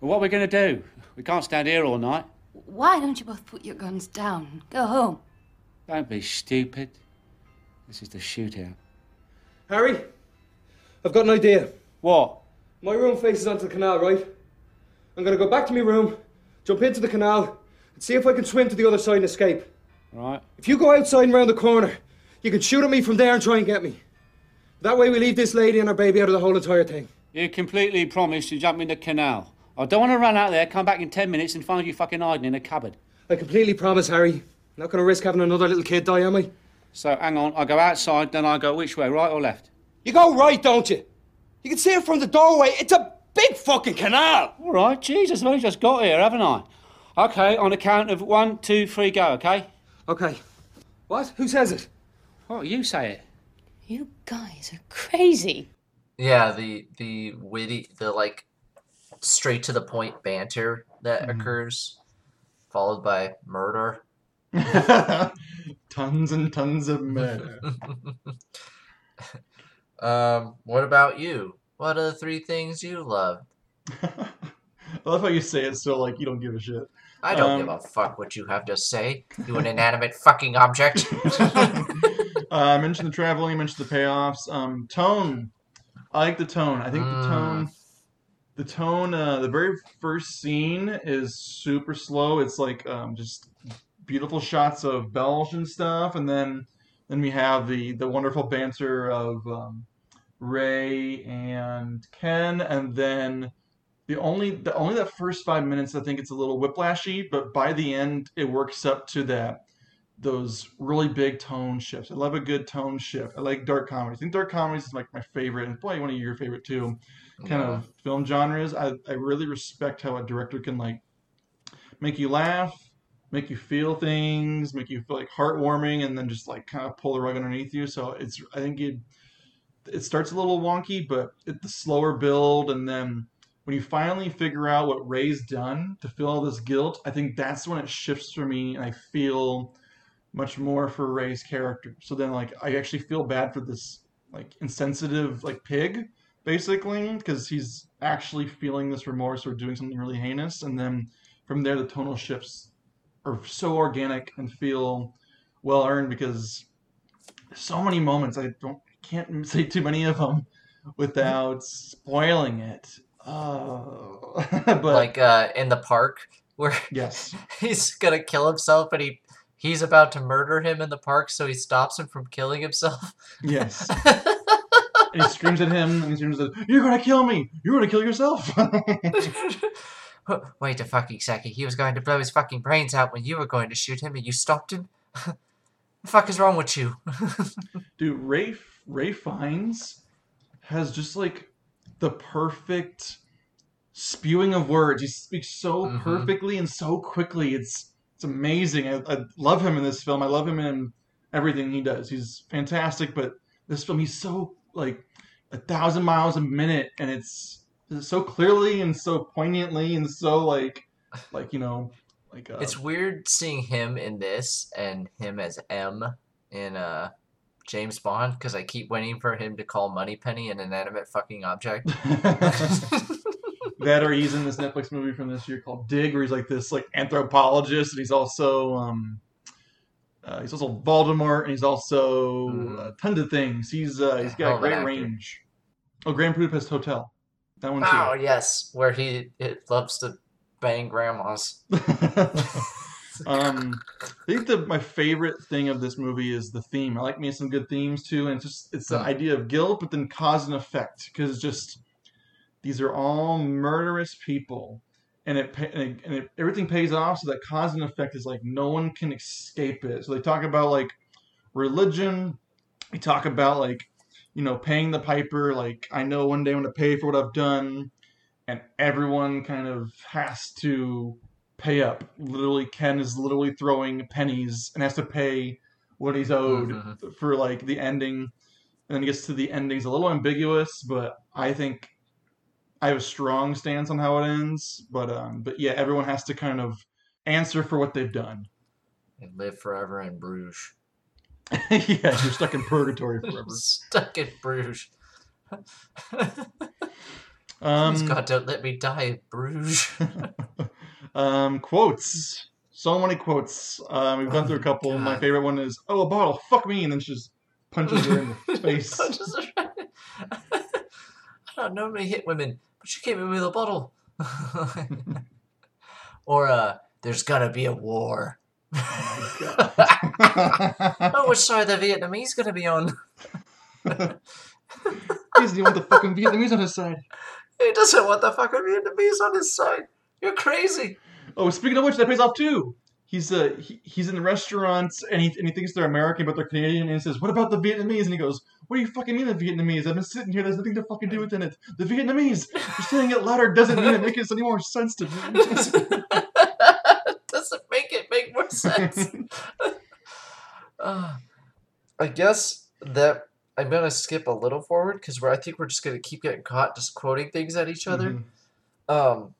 Well, what are we going to do? We can't stand here all night. Why don't you both put your guns down go home? Don't be stupid. This is the shootout. Harry, I've got an idea. What? My room faces onto the canal, right? I'm gonna go back to my room, jump into the canal, and see if I can swim to the other side and escape. Right. If you go outside and round the corner, you can shoot at me from there and try and get me. That way we leave this lady and her baby out of the whole entire thing. You completely promised to jump in the canal. I don't want to run out there, come back in ten minutes, and find you fucking hiding in a cupboard. I completely promise, Harry. Not gonna risk having another little kid die, am I? So hang on, I go outside, then I go which way, right or left? You go right, don't you? You can see it from the doorway. It's a big fucking canal. All right, Jesus, I've only just got here, haven't I? Okay, on the count of one, two, three, go, okay? Okay. What? Who says it? Oh, you say it. You guys are crazy. Yeah, the the witty, the like straight to the point banter that mm-hmm. occurs, followed by murder. tons and tons of murder. um, what about you? What are the three things you love? I love how you say it so like you don't give a shit. I don't Um, give a fuck what you have to say, you an inanimate fucking object. Uh, I mentioned the traveling. I mentioned the payoffs. Um, tone. I like the tone. I think the Mm. tone. The tone. Uh, the very first scene is super slow. It's like um, just beautiful shots of Belgian stuff, and then then we have the the wonderful banter of um, Ray and Ken, and then the only the only that first five minutes I think it's a little whiplashy, but by the end it works up to that those really big tone shifts. I love a good tone shift. I like dark comedies. I think dark comedies is like my favorite, and probably one of your favorite too. Kind Yeah. of film genres. I I really respect how a director can like make you laugh, make you feel things, make you feel like heartwarming, and then just like kind of pull the rug underneath you. So it's I think it it starts a little wonky, but it, the slower build, and then when you finally figure out what Ray's done to feel all this guilt, I think that's when it shifts for me, and I feel much more for Ray's character. So then, like, I actually feel bad for this like insensitive like pig, basically, because he's actually feeling this remorse or doing something really heinous, and then from there the tonal shifts are so organic and feel well earned because so many moments I don't can't say too many of them without spoiling it. Oh, but like uh, in the park where yes, he's gonna kill himself, and he he's about to murder him in the park, so he stops him from killing himself. yes. and he screams at him, and he screams at, "You're gonna kill me! You're gonna kill yourself!" Wait a fucking second. He was going to blow his fucking brains out when you were going to shoot him, and you stopped him. the fuck is wrong with you? Dude, Ray Ralph Fiennes has just like the perfect spewing of words. He speaks so Mhm. perfectly and so quickly. It's it's amazing. I, I love him in this film. I love him in everything he does. He's fantastic. But this film, he's so like a thousand miles a minute, and it's so clearly and so poignantly and so like like you know like uh, It's weird seeing him in this and him as M in uh, James Bond because I keep waiting for him to call Moneypenny an inanimate fucking object. that or he's in this Netflix movie from this year called Dig, where he's like this like anthropologist, and he's also um, uh, he's also Voldemort, and he's also uh, tons of things. He's uh, he's got of great actor. range. Oh, Grand Budapest Hotel, that one too. Oh yes, where he it loves to bang grandmas. um, I think the my favorite thing of this movie is the theme. I like me some good themes too, and it's just it's the Hmm. idea of guilt, but then cause and effect because it's just these are all murderous people, and it, and it and it, everything pays off. So that cause and effect is like no one can escape it. So they talk about like religion. We talk about like you know paying the piper. Like I know one day I'm going to pay for what I've done, and everyone kind of has to pay up. Literally, Ken is literally throwing pennies and has to pay what he's owed Mhm. for like the ending. And then it gets to the ending's a little ambiguous, but I think I have a strong stance on how it ends. But um, but yeah, everyone has to kind of answer for what they've done. And live forever in Bruges. yeah, you're stuck in purgatory forever. Stuck in Bruges. Um, Please God, don't let me die in Bruges. Um, quotes. So many quotes. Um, we've gone through a couple. My favorite one is, "Oh, a bottle, fuck me," and then she just punches her in the face. I don't normally hit women, but she came in with a bottle. or uh, there's gonna be a war. Oh, which side the Vietnamese gonna be on? he doesn't even want the fucking Vietnamese on his side. He doesn't want the fucking Vietnamese on his side. You're crazy. Oh, speaking of which, that pays off too. he's uh he, he's in the restaurants and he, and he thinks they're American but they're Canadian and he says, "What about the Vietnamese?" And he goes, "What do you fucking mean the Vietnamese? I've been sitting here. There's nothing to fucking do with in it. The Vietnamese. You're saying it louder doesn't mean it makes any more sense to me." doesn't make it make more sense. Uh, I guess that I'm gonna skip a little forward because we I think we're just gonna keep getting caught just quoting things at each other. Mhm. Um,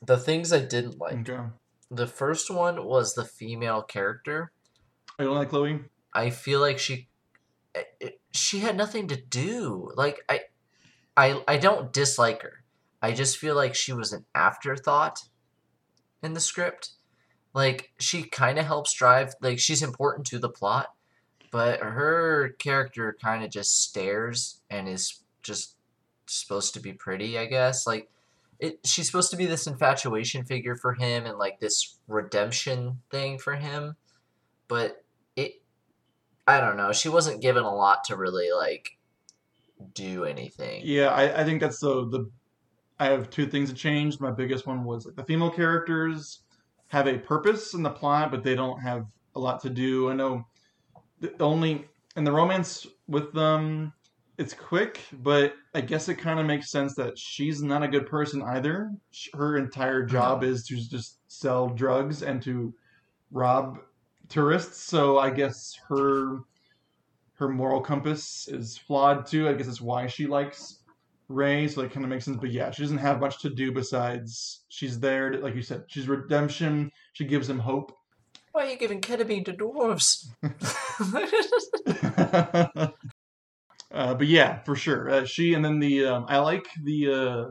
the things I didn't like. Okay. The first one was the female character. I don't like Chloe. I feel like she it- it- she had nothing to do. Like I I I don't dislike her. I just feel like she was an afterthought in the script. Like she kind of helps drive like she's important to the plot, but her character kind of just stares and is just supposed to be pretty, I guess. Like it she's supposed to be this infatuation figure for him and like this redemption thing for him, but it I don't know. She wasn't given a lot to really like do anything. Yeah, I, I think that's the the. I have two things that changed. My biggest one was like the female characters have a purpose in the plot, but they don't have a lot to do. I know the only in the romance with them, it's quick, but I guess it kind of makes sense that she's not a good person either. Her entire job uh-huh. is to just sell drugs and to rob tourists. So I guess her her moral compass is flawed too. I guess that's why she likes Ray. So that kind of makes sense. But yeah, she doesn't have much to do besides she's there. To, like you said, she's redemption. She gives him hope. Why are you giving ketamine to dwarves? uh, but yeah, for sure, uh, she and then the um, I like the uh,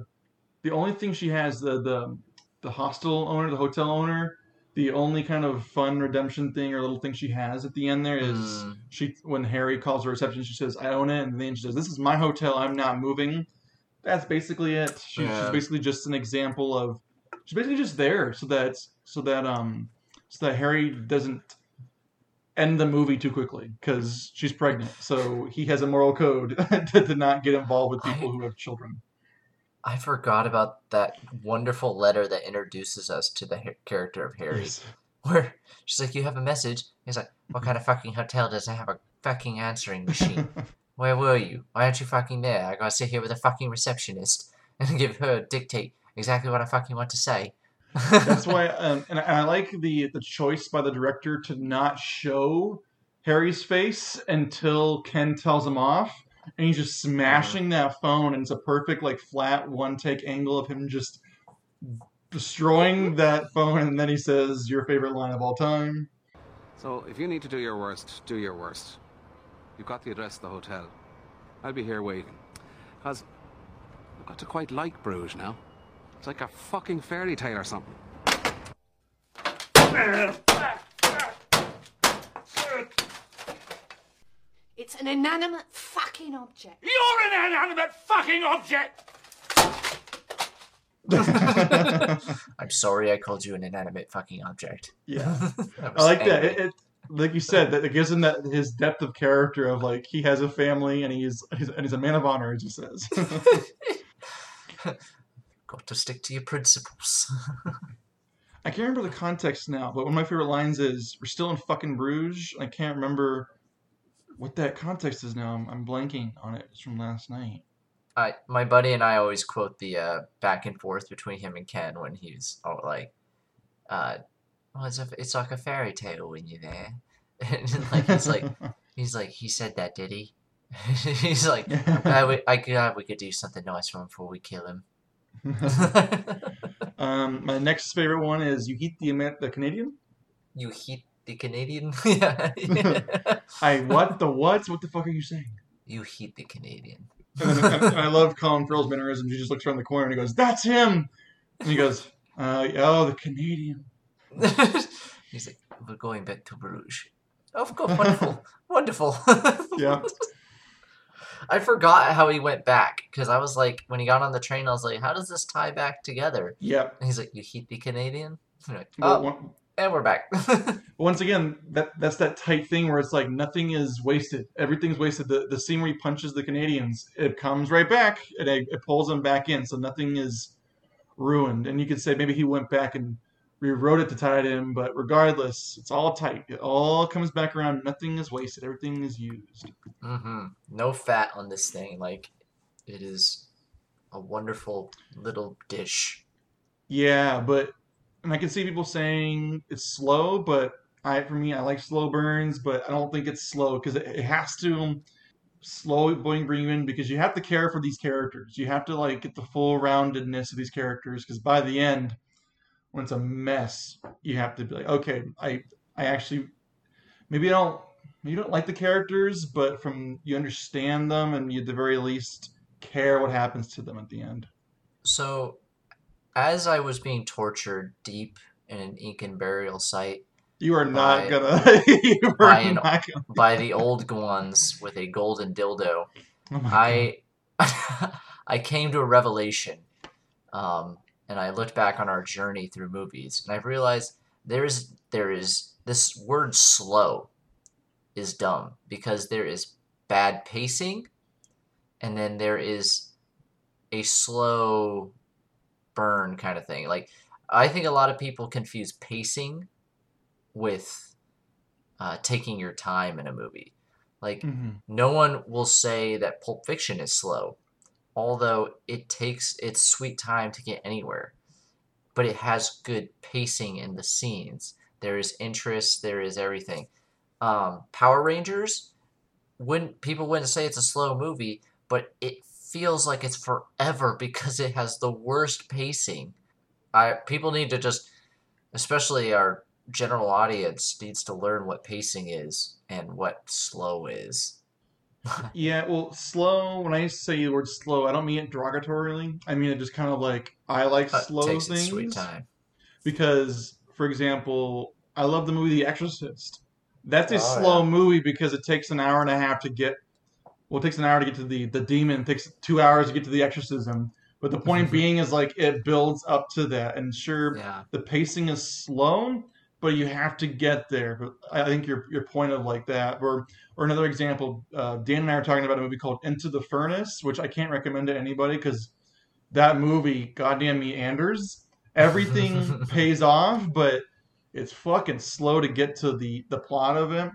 the only thing she has the the the hostel owner, the hotel owner. The only kind of fun redemption thing or little thing she has at the end there is Mm. she when Harry calls her reception, she says, "I own it," and then she says, "This is my hotel. I'm not moving." That's basically it. She, Yeah. She's basically just an example of. She's basically just there so that so that um so that Harry doesn't end the movie too quickly because she's pregnant. So he has a moral code to, to not get involved with people who have children. I forgot about that wonderful letter that introduces us to the ha- character of Harry. Yes. Where she's like, "You have a message." He's like, "What kind of fucking hotel doesn't have a fucking answering machine? Where were you? Why aren't you fucking there? I gotta sit here with a fucking receptionist and give her dictate exactly what I fucking want to say." That's why, um, and, I, and I like the the choice by the director to not show Harry's face until Ken tells him off, and he's just smashing that phone, and it's a perfect like flat one take angle of him just destroying that phone, and then he says, "Your favorite line of all time." So if you need to do your worst, do your worst. You've got the address of the hotel. I'll be here waiting. Because I've got to quite like Bruges now. It's like a fucking fairy tale or something. It's an inanimate fucking object. You're an inanimate fucking object! I'm sorry I called you an inanimate fucking object. Yeah, I I like was that. It, it, like you said, that it gives him that his depth of character of like he has a family and he's he's, and he's a man of honor, as he says. Got to stick to your principles. I can't remember the context now, but one of my favorite lines is "We're still in fucking Bruges." I can't remember what that context is now. I'm, I'm blanking on it. It's from last night. I my buddy and I always quote the uh, back and forth between him and Ken when he's all like, uh, "Well, it's a, it's like a fairy tale when you're there," and like he's like he's like he said that did he? he's like, I'm glad we, I glad we could do something nice for him before we kill him. um, my next favorite one is "You Heat the the Canadian." You heat the Canadian? yeah. I what the what? What the fuck are you saying? You heat the Canadian. And, then, and, and I love Colin Farrell's mannerisms. He just looks around the corner and he goes, "That's him," and he goes, uh, "Oh, the Canadian." He's like, we're going back to Bruges. Of course, wonderful, wonderful. Yeah. I forgot how he went back because I was like, when he got on the train, I was like, how does this tie back together? Yep. And he's like, you heat the Canadian? I'm like, Well, oh, one- and we're back. once again, that that's that tight thing where it's like nothing is wasted. Everything's wasted. The the scene where he punches the Canadians, it comes right back and it, it pulls them back in, so nothing is ruined. And you could say maybe he went back and rewrote it to tie it in, but regardless, it's all tight. It all comes back around. Nothing is wasted. Everything is used. Mm-hmm. No fat on this thing. Like, it is a wonderful little dish. Yeah, but and I can see people saying it's slow, but I for me I like slow burns, but I don't think it's slow because it, it has to slow bring bring you in because you have to care for these characters. You have to like get the full roundedness of these characters because by the end, when it's a mess, you have to be like, okay, I I actually maybe I don't you don't like the characters, but from you understand them and you at the very least care what happens to them at the end. So, as I was being tortured deep in an Incan burial site, You are not by- gonna. by, an, not gonna. by the old ones with a golden dildo, Oh I I came to a revelation, um, and I looked back on our journey through movies, and I realized there is there is this word slow is dumb because there is bad pacing, and then there is a slow burn kind of thing. Like I think a lot of people confuse pacing with uh, taking your time in a movie. Like Mhm. no one will say that Pulp Fiction is slow, although it takes its sweet time to get anywhere. But it has good pacing in the scenes. There is interest. There is everything. Um, Power Rangers, when people wouldn't say it's a slow movie, but it feels like it's forever because it has the worst pacing. I people need to just, especially our general audience, needs to learn what pacing is and what slow is. Yeah, well, slow. When I say the word slow, I don't mean it derogatorily. I mean it just kind of like I like Uh, slow takes things. its sweet time. Because, for example, I love the movie The Exorcist. That's a Oh, slow yeah. movie because it takes an hour and a half to get. Well, it takes an hour to get to the the demon. It takes two hours to get to the exorcism. But the point being is like it builds up to that, and sure, Yeah. the pacing is slow, but you have to get there. But I think your your point of like that, or or another example, uh, Dan and I are talking about a movie called Into the Furnace, which I can't recommend to anybody because that movie, goddamn me, Anders, Everything pays off, but it's fucking slow to get to the the plot of it.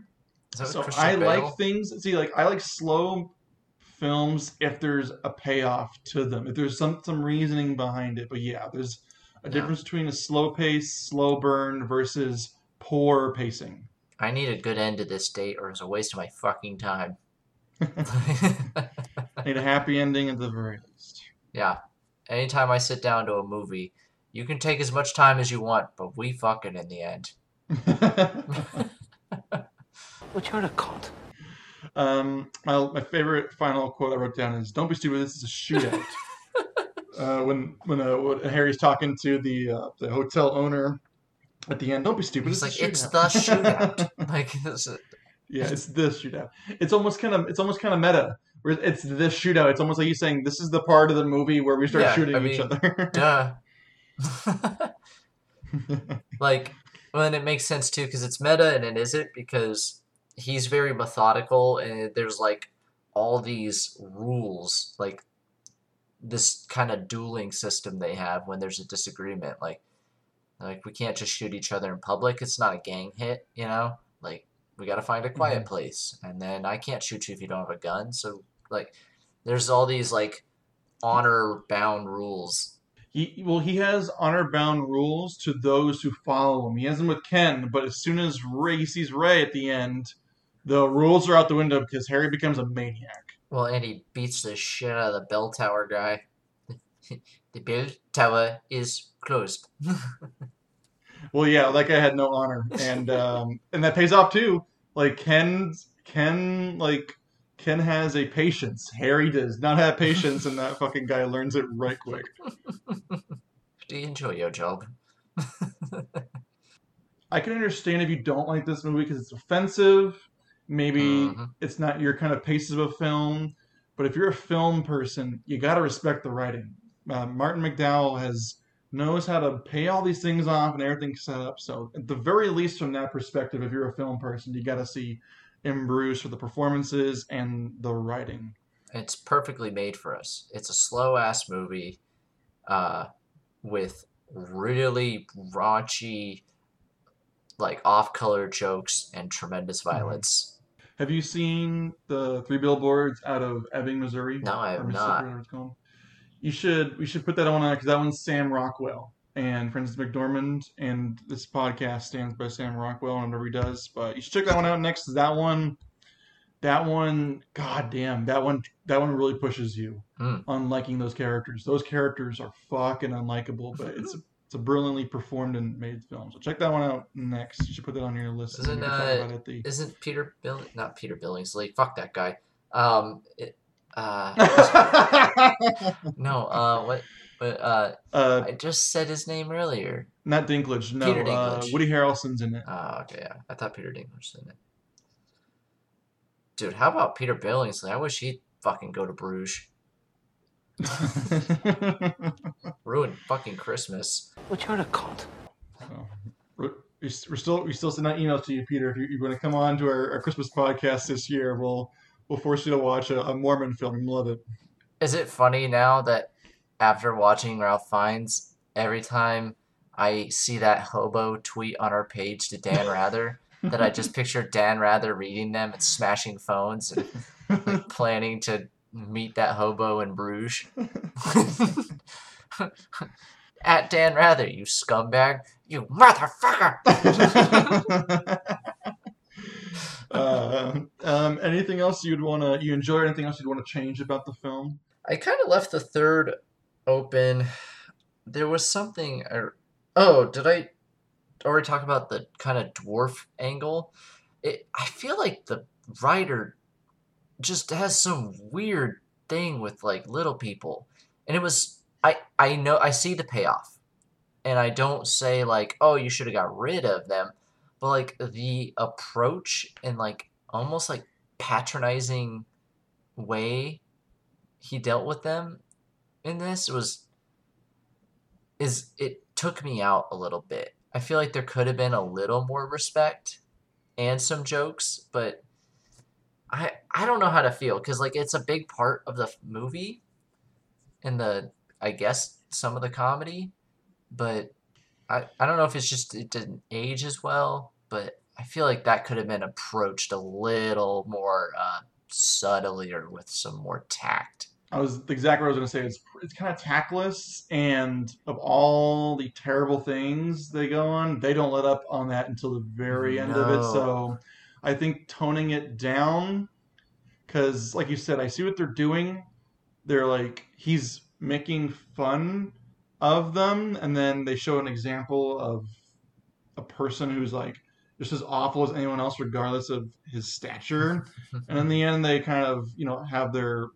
So I Bale? like things. See, like I like slow films if there's a payoff to them, if there's some some reasoning behind it. But yeah, there's a Yeah. difference between a slow pace, slow burn versus poor pacing. I need a good end to this date, or it's a waste of my fucking time. I need a happy ending at the very least. yeah. Anytime I sit down to a movie, you can take as much time as you want, but we fuck it in the end. What you're a cunt. Um, my, my favorite final quote I wrote down is "Don't be stupid. This is a shootout." uh, when when, uh, when Harry's talking to the uh, the hotel owner at the end, "Don't be stupid. He's It's like, it's the shootout. like, this is, yeah, it's this shootout. It's almost kind of it's almost kind of meta. Where it's this shootout. It's almost like he's saying this is the part of the movie where we start Yeah, shooting I each other. duh. like, well, and it makes sense too because it's meta and it isn't because he's very methodical and there's like all these rules, like this kind of dueling system they have when there's a disagreement. Like, like we can't just shoot each other in public. It's not a gang hit, you know. Like we got to find a quiet mm-hmm. place, and then I can't shoot you if you don't have a gun. So like, there's all these like honor bound rules He well, he has honor bound rules to those who follow him. He has them with Ken, but as soon as Ray he sees Ray at the end, the rules are out the window because Harry becomes a maniac. Well, and he beats the shit out of the bell tower guy. the bell tower is closed. Well, yeah, that guy had no honor, and um, and that pays off too. Like Ken, Ken, like Ken has a patience. Harry does not have patience, and that fucking guy learns it right quick. Do you enjoy your job? I can understand if you don't like this movie because it's offensive. Maybe Mhm. it's not your kind of pace of a film. But if you're a film person, you got to respect the writing. Uh, Martin McDonagh has knows how to pay all these things off and everything set up. So at the very least, from that perspective, if you're a film person, you got to see In Bruges for the performances and the writing. It's perfectly made for us. It's a slow ass movie uh, with really raunchy, like off-color jokes and tremendous Mm-hmm. violence. Have you seen the Three Billboards out of Ebbing, Missouri? No, I have not. whatever it's called. You should we should put that one on because that one's Sam Rockwell and Frances McDormand, and this podcast stands by Sam Rockwell and whatever he does. But you should check that one out next. That one, that one, god damn, that one, that one really pushes you Hmm. on liking those characters. Those characters are fucking unlikable, but it's it's a brilliantly performed and made film. So check that one out next. You should put that on your list. Isn't we talk about uh, it the isn't Peter Bill not Peter Billingsley? Fuck that guy. Um, it, uh, no, uh, what? But uh, Uh, I just said his name earlier. Not Dinklage. No, Peter uh, Woody Harrelson's in it. Oh, okay, yeah. I thought Peter Dinklage was in it. Dude, how about Peter Billingsley? I wish he'd fucking go to Bruges. Ruin fucking Christmas. What you're a cunt. Oh. We're, we're still we still send out emails to you, Peter. If you, you're going to come on to our, our Christmas podcast this year, we'll we'll force you to watch a, a Mormon film. You'll love it. Is it funny now that after watching Ralph Fiennes, every time I see that hobo tweet on our page to Dan Rather, that I just picture Dan Rather reading them and smashing phones and like, planning to meet that hobo in Bruges? At Dan Rather, you scumbag. You motherfucker! uh, um, anything else you'd want to you enjoy? Anything else you'd want to change about the film? I kind of left the third open. There was something. I- Oh, did I already talk about the kind of dwarf angle? It. I feel like the writer just has some weird thing with like little people, and it was. I I know I see the payoff, and I don't say like, oh, you should have got rid of them, but like the approach and like almost like patronizing way he dealt with them in this was is it took me out a little bit. I feel like there could have been a little more respect and some jokes, but I I don't know how to feel cuz like it's a big part of the movie and the I guess some of the comedy, but I I don't know if it's just it didn't age as well, but I feel like that could have been approached a little more uh subtly or with some more tact. I was exactly what I was going to say. It's it's kind of tactless, and of all the terrible things they go on, they don't let up on that until the very end of it. So, I think toning it down, because like you said, I see what they're doing. They're like he's making fun of them, and then they show an example of a person who's like just as awful as anyone else, regardless of his stature. and in the end, they kind of you know have their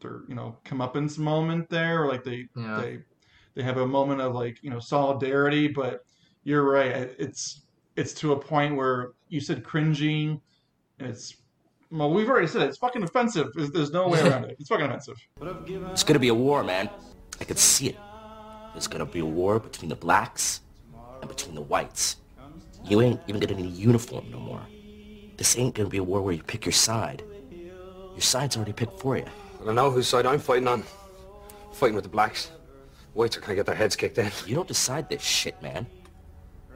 their you know comeuppance moment there, or like they Yeah. they they have a moment of like you know solidarity. But you're right, it's it's to a point where you said cringing, and It's well, we've already said it. It's fucking offensive. There's, there's no way around it. It's fucking offensive. It's gonna be a war, man. I could see it. There's gonna be a war between the blacks and between the whites. You ain't even gonna need a uniform no more. This ain't gonna be a war where you pick your side. Your side's already picked for you. I know whose side I'm fighting on. Fighting with the blacks. Whites are gonna get their heads kicked in. You don't decide this shit, man.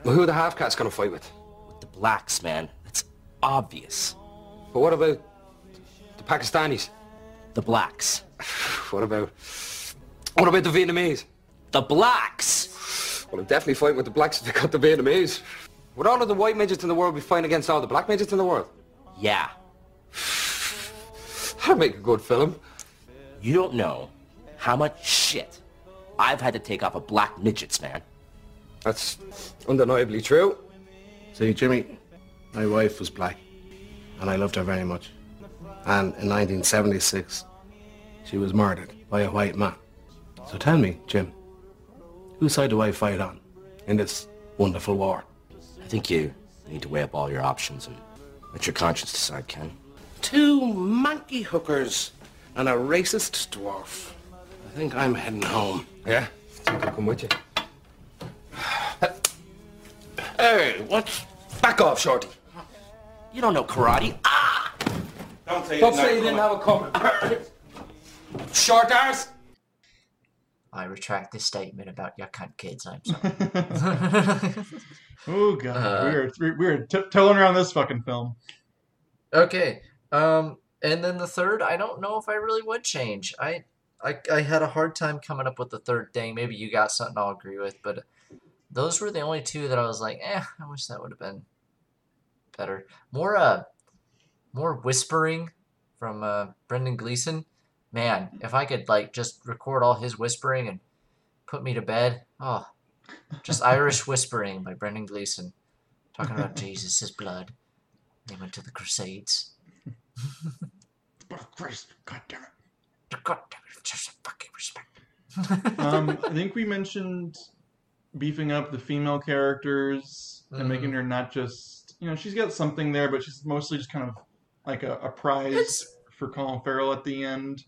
Well, who are the half-cats gonna fight with? With the blacks, man. It's obvious. But what about the Pakistanis? The blacks. What about... What about the Vietnamese? The blacks! Well, I'm definitely fighting with the blacks if they got the Vietnamese. Would all of the white midgets in the world be fighting against all the black midgets in the world? Yeah. That'd make a good film. You don't know how much shit I've had to take off of black midgets, man. That's undeniably true. See, Jimmy, my wife was black, and I loved her very much. And in 1976, she was murdered by a white man. So tell me, Jim, whose side do I fight on in this wonderful war? I think you need to weigh up all your options and let your conscience decide, Ken. Two monkey hookers and a racist dwarf. I think I'm heading home. Yeah? Think I'll come with you. Hey, what's... Back off, Shorty. You don't know karate. Ah! Don't say, Don't say you didn't have a cover. Short arse. I retract this statement about your cunt kids. I'm sorry. Oh god, Uh, we were we were tiptoeing around this fucking film. Okay. Um, and then the third, I don't know if I really would change. I, I, I had a hard time coming up with the third thing. Maybe you got something I'll agree with, but those were the only two that I was like, eh, I wish that would have been better. More, uh, more whispering from uh, Brendan Gleeson. Man, if I could like just record all his whispering and put me to bed, oh, just Irish whispering by Brendan Gleeson, talking about Jesus' blood. They went to the Crusades. Christ, God damn it. God damn it, just fucking respect. um, I think we mentioned beefing up the female characters and making Mhm. her not just you know she's got something there, but she's mostly just kind of like a, a prize for Colin Farrell at the end.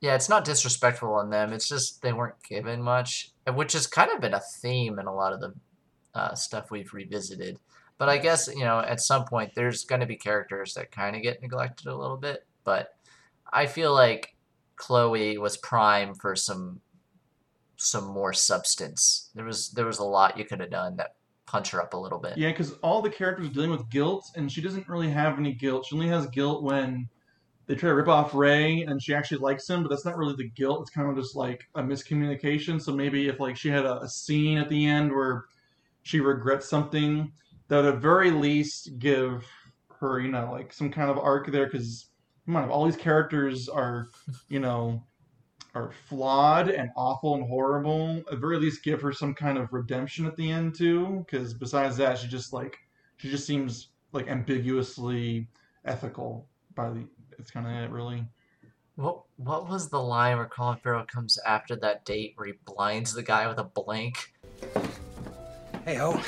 Yeah, it's not disrespectful on them. It's just they weren't given much, which has kind of been a theme in a lot of the uh, stuff we've revisited. But I guess you know at some point there's going to be characters that kind of get neglected a little bit. But I feel like Chloe was prime for some some more substance. There was there was a lot you could have done that punch her up a little bit. Yeah, because all the characters are dealing with guilt, and she doesn't really have any guilt. She only has guilt when they try to rip off Ray, and she actually likes him, but that's not really the guilt. It's kind of just like a miscommunication. So maybe if like she had a, a scene at the end where she regrets something, that would at very least give her, you know, like some kind of arc there. Because come on, all these characters are, you know, are flawed and awful and horrible. At very least, give her some kind of redemption at the end too. Because besides that, she just like she just seems like ambiguously ethical. By the, it's kind of it really. What what was the line where Colin Farrell comes after that date where he blinds the guy with a blank? Hey, ho,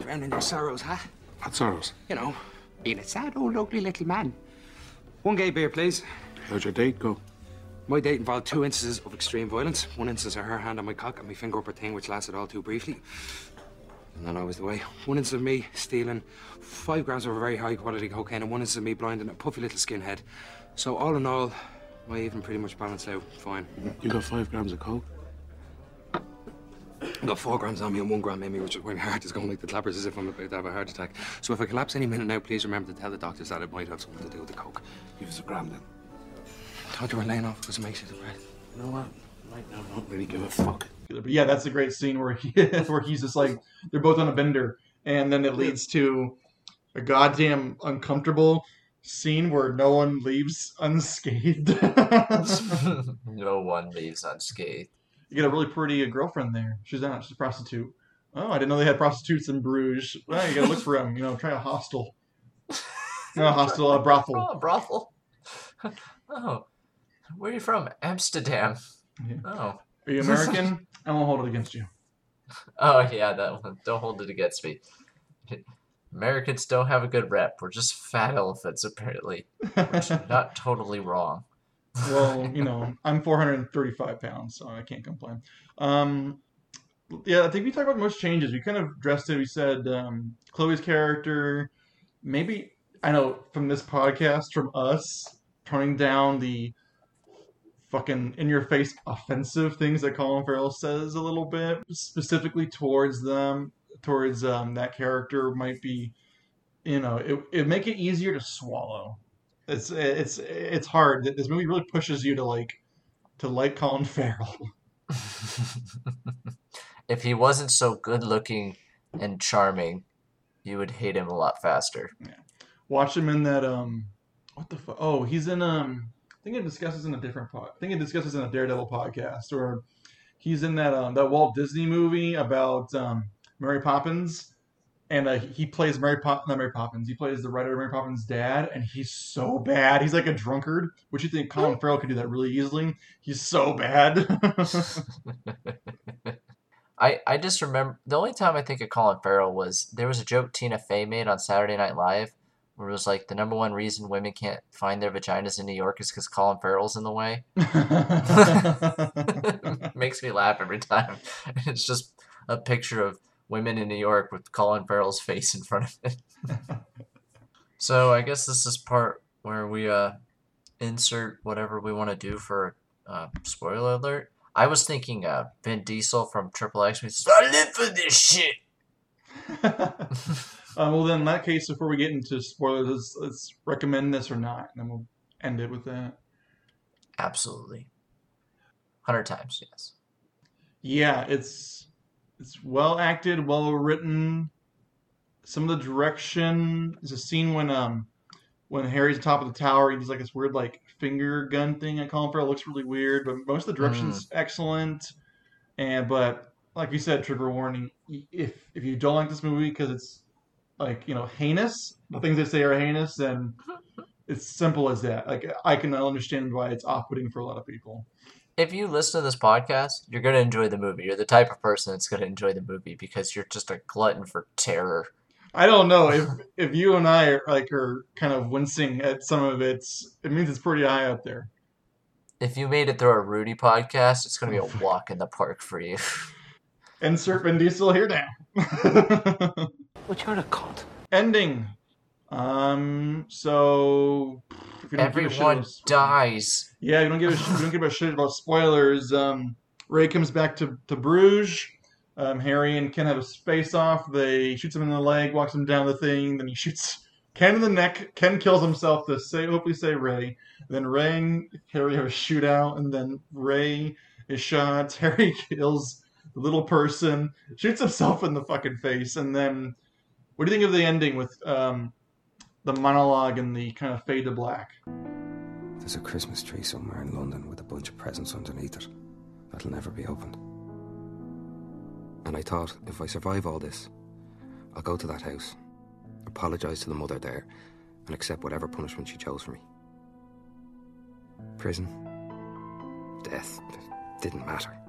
drowning your sorrows, huh? What sorrows? You know, being a sad old ugly little man. One gay beer, please. How'd your date go? My date involved two instances of extreme violence. One instance of her hand on my cock and my finger up her thing, which lasted all too briefly. And then I was the way. One instance of me stealing five grams of a very high quality cocaine, and one instance of me blinding a puffy little skinhead. So all in all, my even pretty much balanced out fine. You got five grams of coke? I got four grams on me and one gram in me, which is why my heart is going like the clappers as if I'm about to have a heart attack. So if I collapse any minute now, please remember to tell the doctors that it might have something to do with the coke. Give us a gram then. Thought you were laying off because it makes you depressed. You know what? Right now, I don't really give a fuck. But yeah, that's a great scene where he where he's just like they're both on a bender, and then it leads to a goddamn uncomfortable scene where no one leaves unscathed. no one leaves unscathed. You get a really pretty girlfriend there. She's not. She's a prostitute. Oh, I didn't know they had prostitutes in Bruges. Well, you gotta look for them. You know, try a hostel. No, a hostel, a brothel. Oh, a brothel. Oh, where are you from? Amsterdam. Oh. Are you American? I won't hold it against you. Oh yeah, that one. Don't hold it against me. Americans don't have a good rep. We're just fat elephants, apparently. Which not totally wrong. Well, you know, I'm 435 pounds, so I can't complain. Um, yeah, I think we talked about most changes. We kind of dressed it. We said um, Chloe's character, maybe I know from this podcast, from us, turning down the fucking in your face offensive things that Colin Farrell says a little bit, specifically towards them, towards um, that character might be, you know, it it make it easier to swallow. It's it's it's hard. This movie really pushes you to like to like Colin Farrell. If he wasn't so good looking and charming, you would hate him a lot faster. Yeah. Watch him in that um, what the fuck? Oh, he's in um, I think it discusses in a different pod. I think it discusses in a Daredevil podcast, or he's in that um that Walt Disney movie about um Mary Poppins, and uh, he plays Mary Pop not Mary Poppins. He plays the writer of Mary Poppins' dad, and he's so bad. He's like a drunkard, which you think Colin Farrell could do that really easily. He's so bad. I, I just remember the only time I think of Colin Farrell was there was a joke Tina Fey made on Saturday Night Live where it was like the number one reason women can't find their vaginas in New York is because Colin Farrell's in the way. Makes me laugh every time. It's just a picture of women in New York with Colin Farrell's face in front of it. so I guess this is part where we uh insert whatever we want to do for uh, spoiler alert. I was thinking uh, Vin Diesel from Triple X. when he says, I live for this shit. Um, well, then in that case, before we get into spoilers, let's, let's recommend this or not, and then we'll end it with that. Absolutely. Hundred times, yes. Yeah, it's it's well acted, well written. Some of the direction. There's a scene when um when Harry's on top of the tower, he does like this weird like finger gun thing. I call for. It looks really weird, but most of the direction's excellent. And but like you said, trigger warning. If if you don't like this movie because it's like you know heinous, the things they say are heinous, and it's simple as that. Like I can understand why it's off-putting for a lot of people. If you listen to this podcast, you're gonna enjoy the movie. You're the type of person that's gonna enjoy the movie because you're just a glutton for terror. I don't know if if you and I are like are kind of wincing at some of it. It means it's pretty high up there. If you made it through a Rudy podcast, it's gonna be a oh walk in the park for you. Insert Vin Diesel here now. But you're a cunt. Ending. Um. So if you don't give a shit Everyone about- dies. Yeah, you don't give a shit, you don't give a shit about spoilers. Um, Ray comes back to to Bruges. Um, Harry and Ken have a space off. They shoots him in the leg, walks him down the thing. Then he shoots Ken in the neck. Ken kills himself to say, hopefully, say Ray. Then Ray and Harry have a shootout, and then Ray is shot. Harry kills the little person, shoots himself in the fucking face, and then what do you think of the ending with um, the monologue and the kind of fade to black? There's a Christmas tree somewhere in London with a bunch of presents underneath it that'll never be opened. And I thought, if I survive all this, I'll go to that house, apologise to the mother there, and accept whatever punishment she chose for me. Prison, death, didn't matter.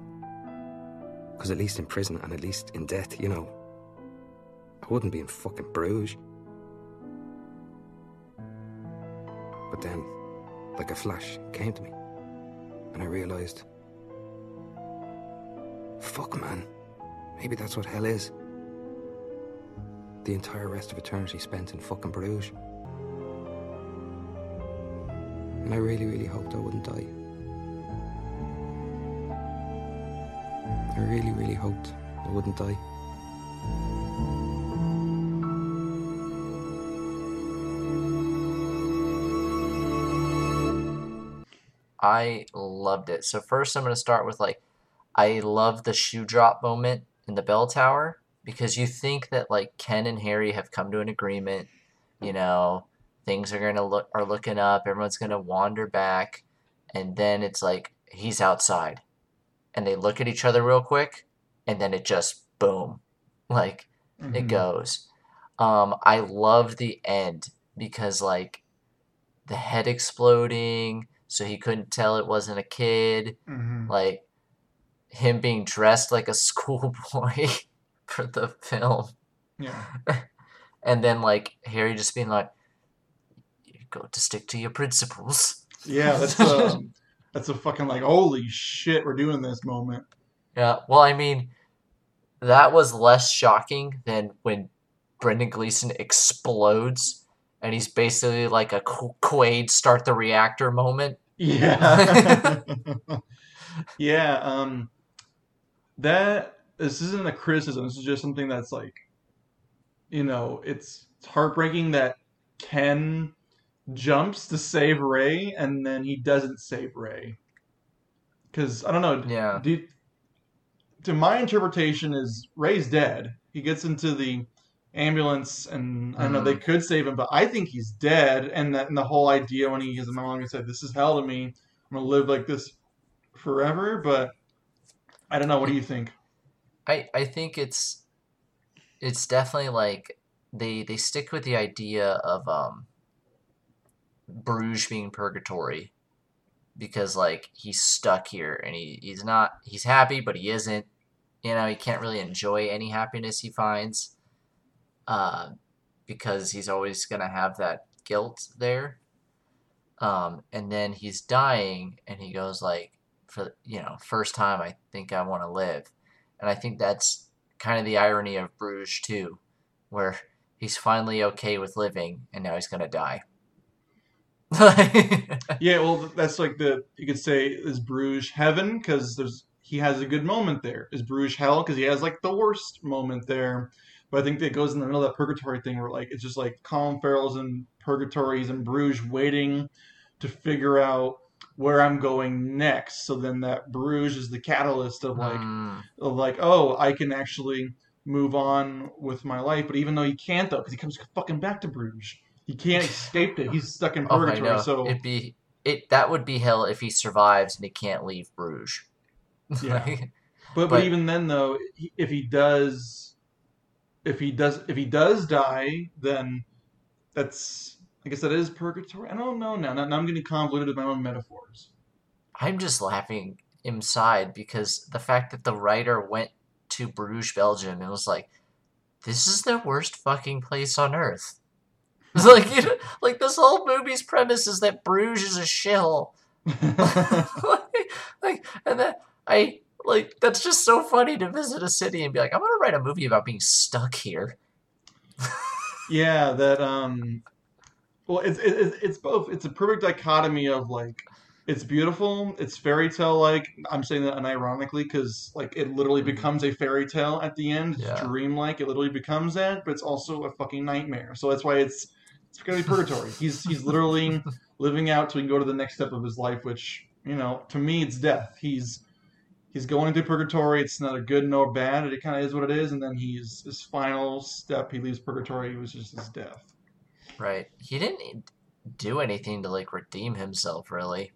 Because at least in prison and at least in death, you know, I wouldn't be in fucking Bruges. But then, like a flash, came to me. And I realised fuck, man. Maybe that's what hell is. The entire rest of eternity spent in fucking Bruges. And I really, really hoped I wouldn't die. I really, really hoped I wouldn't die. I loved it. So first I'm gonna start with like I love the shoe drop moment in the bell tower because you think that like Ken and Harry have come to an agreement, you know, things are gonna look are looking up, everyone's gonna wander back, and then it's like he's outside. And they look at each other real quick, and then it just boom. Like it Mhm. goes. Um, I love the end because like the head exploding, so he couldn't tell it wasn't a kid. Mhm. Like him being dressed like a schoolboy for the film. Yeah. And then like Harry just being like, You go to stick to your principles. Yeah, that's um, that's a fucking like holy shit, we're doing this moment. Yeah, well, I mean, that was less shocking than when Brendan Gleeson explodes and he's basically like a Quaid start the reactor moment. Yeah. yeah, um that this isn't a criticism, this is just something that's like you know, it's, it's heartbreaking that Ken jumps to save Ray and then he doesn't save Ray. Cuz I don't know, Yeah. do, to my interpretation is Ray's dead. He gets into the ambulance and I know they could save him, but I think he's dead and that and the whole idea when he his mom and said, This is hell to me. I'm gonna live like this forever, but I don't know, what do you think? I I think it's it's definitely like they they stick with the idea of um Bruges being purgatory because like he's stuck here and he, he's not he's happy but he isn't. You know he can't really enjoy any happiness he finds uh, because he's always gonna have that guilt there. Um, and then he's dying and he goes like for you know first time I think I want to live. And I think that's kind of the irony of Bruges too, where he's finally okay with living and now he's gonna die. yeah, well, that's like the you could say is Bruges heaven because there's he has a good moment there. Is Bruges hell? Because he has like the worst moment there. But I think that goes in the middle of that purgatory thing where like it's just like Colin Farrell's in purgatory, he's in Bruges waiting to figure out where I'm going next. So then that Bruges is the catalyst of like Mm, of like, oh, I can actually move on with my life. But even though he can't though, because he comes fucking back to Bruges. He can't escape it. He's stuck in oh, purgatory. know. so It'd be it. That would be hell if he survives and he can't leave Bruges. Yeah. Like, But, but even then though, if he does, if he does, if he does die, then that's I guess that is purgatory. I don't know now. Now, now I'm getting convoluted with my own metaphors. I'm just laughing inside because the fact that the writer went to Bruges, Belgium, and was like, "This is the worst fucking place on earth." It's like, you know, like this whole movie's premise is that Bruges is a shill. like, and then I like that's just so funny to visit a city and be like, I'm gonna write a movie about being stuck here. Yeah, that um, well, it's it's it's both. It's a perfect dichotomy of like, it's beautiful, it's fairy tale like. I'm saying that unironically because like it literally becomes a fairy tale at the end. It's Yeah. dreamlike. It literally becomes that, but it's also a fucking nightmare. So that's why it's it's gonna be purgatory. he's he's literally living out till he can go to the next step of his life, which you know to me it's death. He's he's going through purgatory. It's a good nor bad. It kind of is what it is. And then he's his final step. He leaves purgatory. It was just his death. Right. He didn't do anything to like redeem himself really.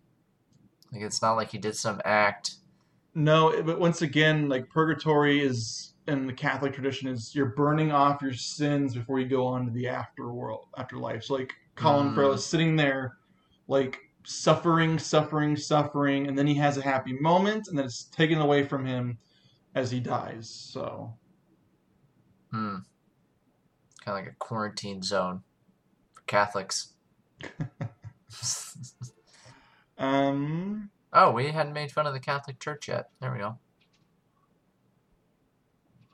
Like it's not like he did some act. No, but once again, like purgatory is in the Catholic tradition is you're burning off your sins before you go on to the afterworld, afterlife. So like Colin Mm. Farrell is sitting there, like suffering, suffering, suffering, and then he has a happy moment, and then it's taken away from him as he dies. So Hmm. Kind of like a quarantine zone for Catholics. um, oh, we hadn't made fun of the Catholic Church yet. There we go.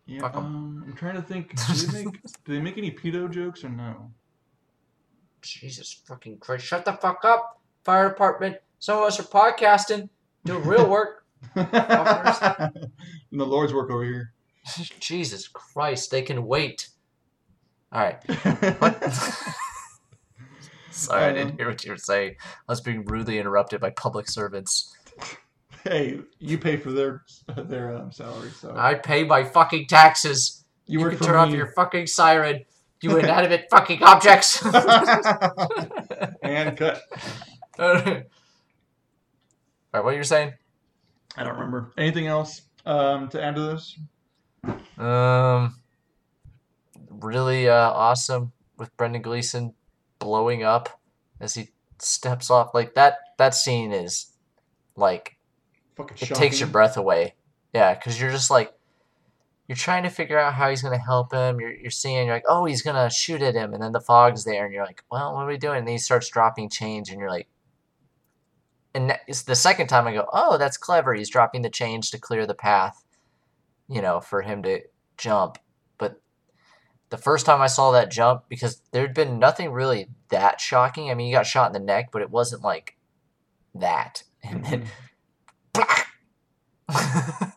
yeah, Fuck 'em. um, I'm trying to think. Do they make do they make any pedo jokes or no? Jesus fucking Christ! Shut the fuck up, fire department. Some of us are podcasting, doing real work. and the Lord's work over here. Jesus Christ, they can wait. All right. Sorry, I didn't hear what you were saying. I was being rudely interrupted by public servants. Hey, you pay for their their um, salary, so I pay my fucking taxes. You You, can turn off your fucking siren. You inanimate fucking objects. and cut. All right, what you're saying? I don't remember anything else um, to add to this. Um, really uh, awesome with Brendan Gleeson blowing up as he steps off. Like that. That scene is like Fucking it takes your breath away. Yeah, because you're just like you're trying to figure out how he's gonna help him. You're you're seeing you're like, oh, he's gonna shoot at him, and then the fog's there, and you're like, well, what are we doing? And then he starts dropping change, and you're like. And it's the second time I go, oh, that's clever. He's dropping the change to clear the path, you know, for him to jump. But the first time I saw that jump, because there'd been nothing really that shocking. I mean, he got shot in the neck, but it wasn't like that. And then mm-hmm.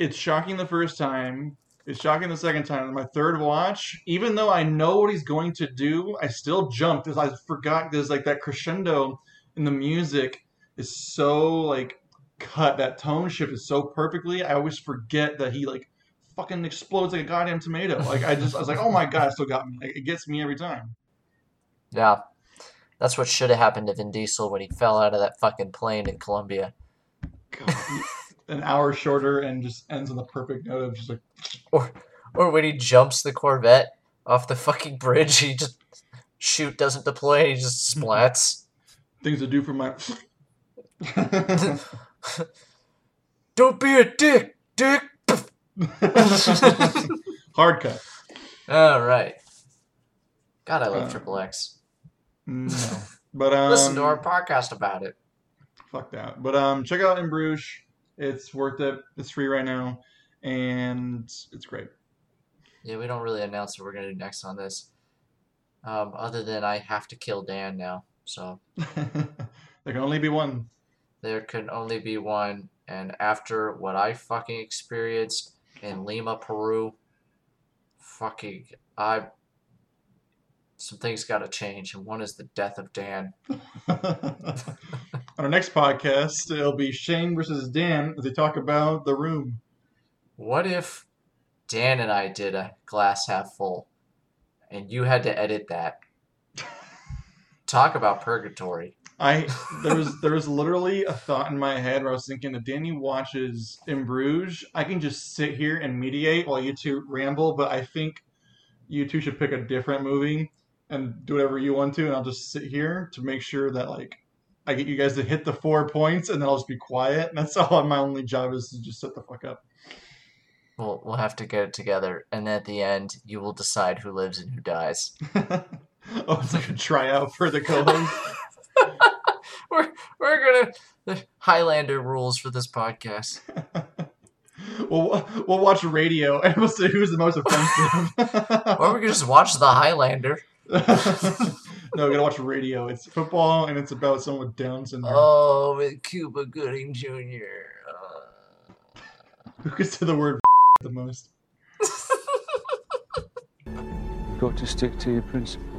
It's shocking the first time. It's shocking the second time. My third watch, even though I know what he's going to do, I still jumped because I forgot. There's like that crescendo in the music is so like cut. That tone shift is so perfectly. I always forget that he like fucking explodes like a goddamn tomato. Like I just I was like, oh my god, it still got me. Like, it gets me every time. Yeah. That's what should have happened to Vin Diesel when he fell out of that fucking plane in Colombia. An hour shorter and just ends on the perfect note of just like Or or when he jumps the Corvette off the fucking bridge, he just shoot doesn't deploy and he just splats. things to do for my. Don't be a dick, dick. Hard cut. All right. God, I love Uh, Triple X. No. But um, Listen to our podcast about it. fuck that. But um, check out In Bruges. It's worth it. It's free right now, and it's great. Yeah, we don't really announce what we're gonna do next on this. Um, other than I have to kill Dan now, so There can only be one. there can only be one. And after what I fucking experienced in Lima, Peru, fucking I some things got to change, and one is the death of Dan. On our next podcast, it'll be Shane versus Dan as they talk about the room. What if Dan and I did a glass half full, and you had to edit that? Talk about purgatory. I there was there was literally a thought in my head where I was thinking if Danny watches In Bruges, I can just sit here and mediate while you two ramble, but I think you two should pick a different movie and do whatever you want to, and I'll just sit here to make sure that like I get you guys to hit the four points, and then I'll just be quiet. And that's all. My only job is to just shut the fuck up. We'll we'll have to get it together, and at the end, you will decide who lives and who dies. Oh, it's like a tryout for the co-host. we're we're the Highlander rules for this podcast. we'll we'll watch radio and we'll see who's the most offensive. or we could just watch the Highlander. no, we gotta watch radio. It's football and it's about someone with Down syndrome. Oh, with Cuba Gooding Jr. Who can say the word the most? Got to stick to your principles.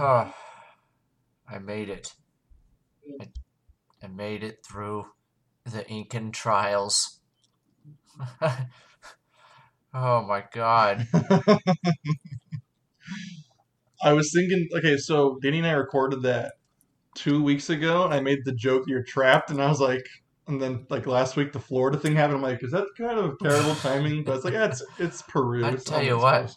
We're. Oh, I made it. I, I made it through the Incan trials. oh my god. I was thinking, okay, so Danny and I recorded that two weeks ago, and I made the joke you're trapped, and I was like, and then like last week the Florida thing happened. I'm like, is that kind of terrible timing? But it's like, yeah, it's it's Peru. I tell you what.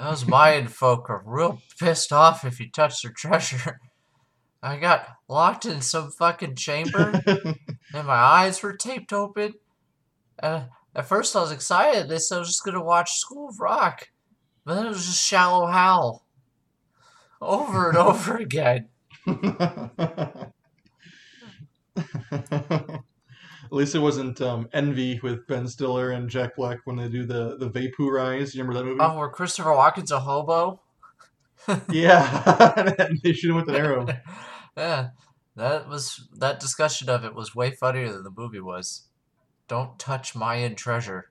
Those Mayan folk are real pissed off if you touch their treasure. I got locked in some fucking chamber, and my eyes were taped open. And at first, I was excited. They said I was just gonna watch School of Rock, but then it was just Shallow Hal, over and over again. At least it wasn't um, Envy with Ben Stiller and Jack Black when they do the the Vapoorize. You remember that movie? Oh, where Christopher Walken's a hobo? Yeah, and they shoot him with an arrow. Yeah, that was that discussion of it was way funnier than the movie was. Don't touch Mayan treasure.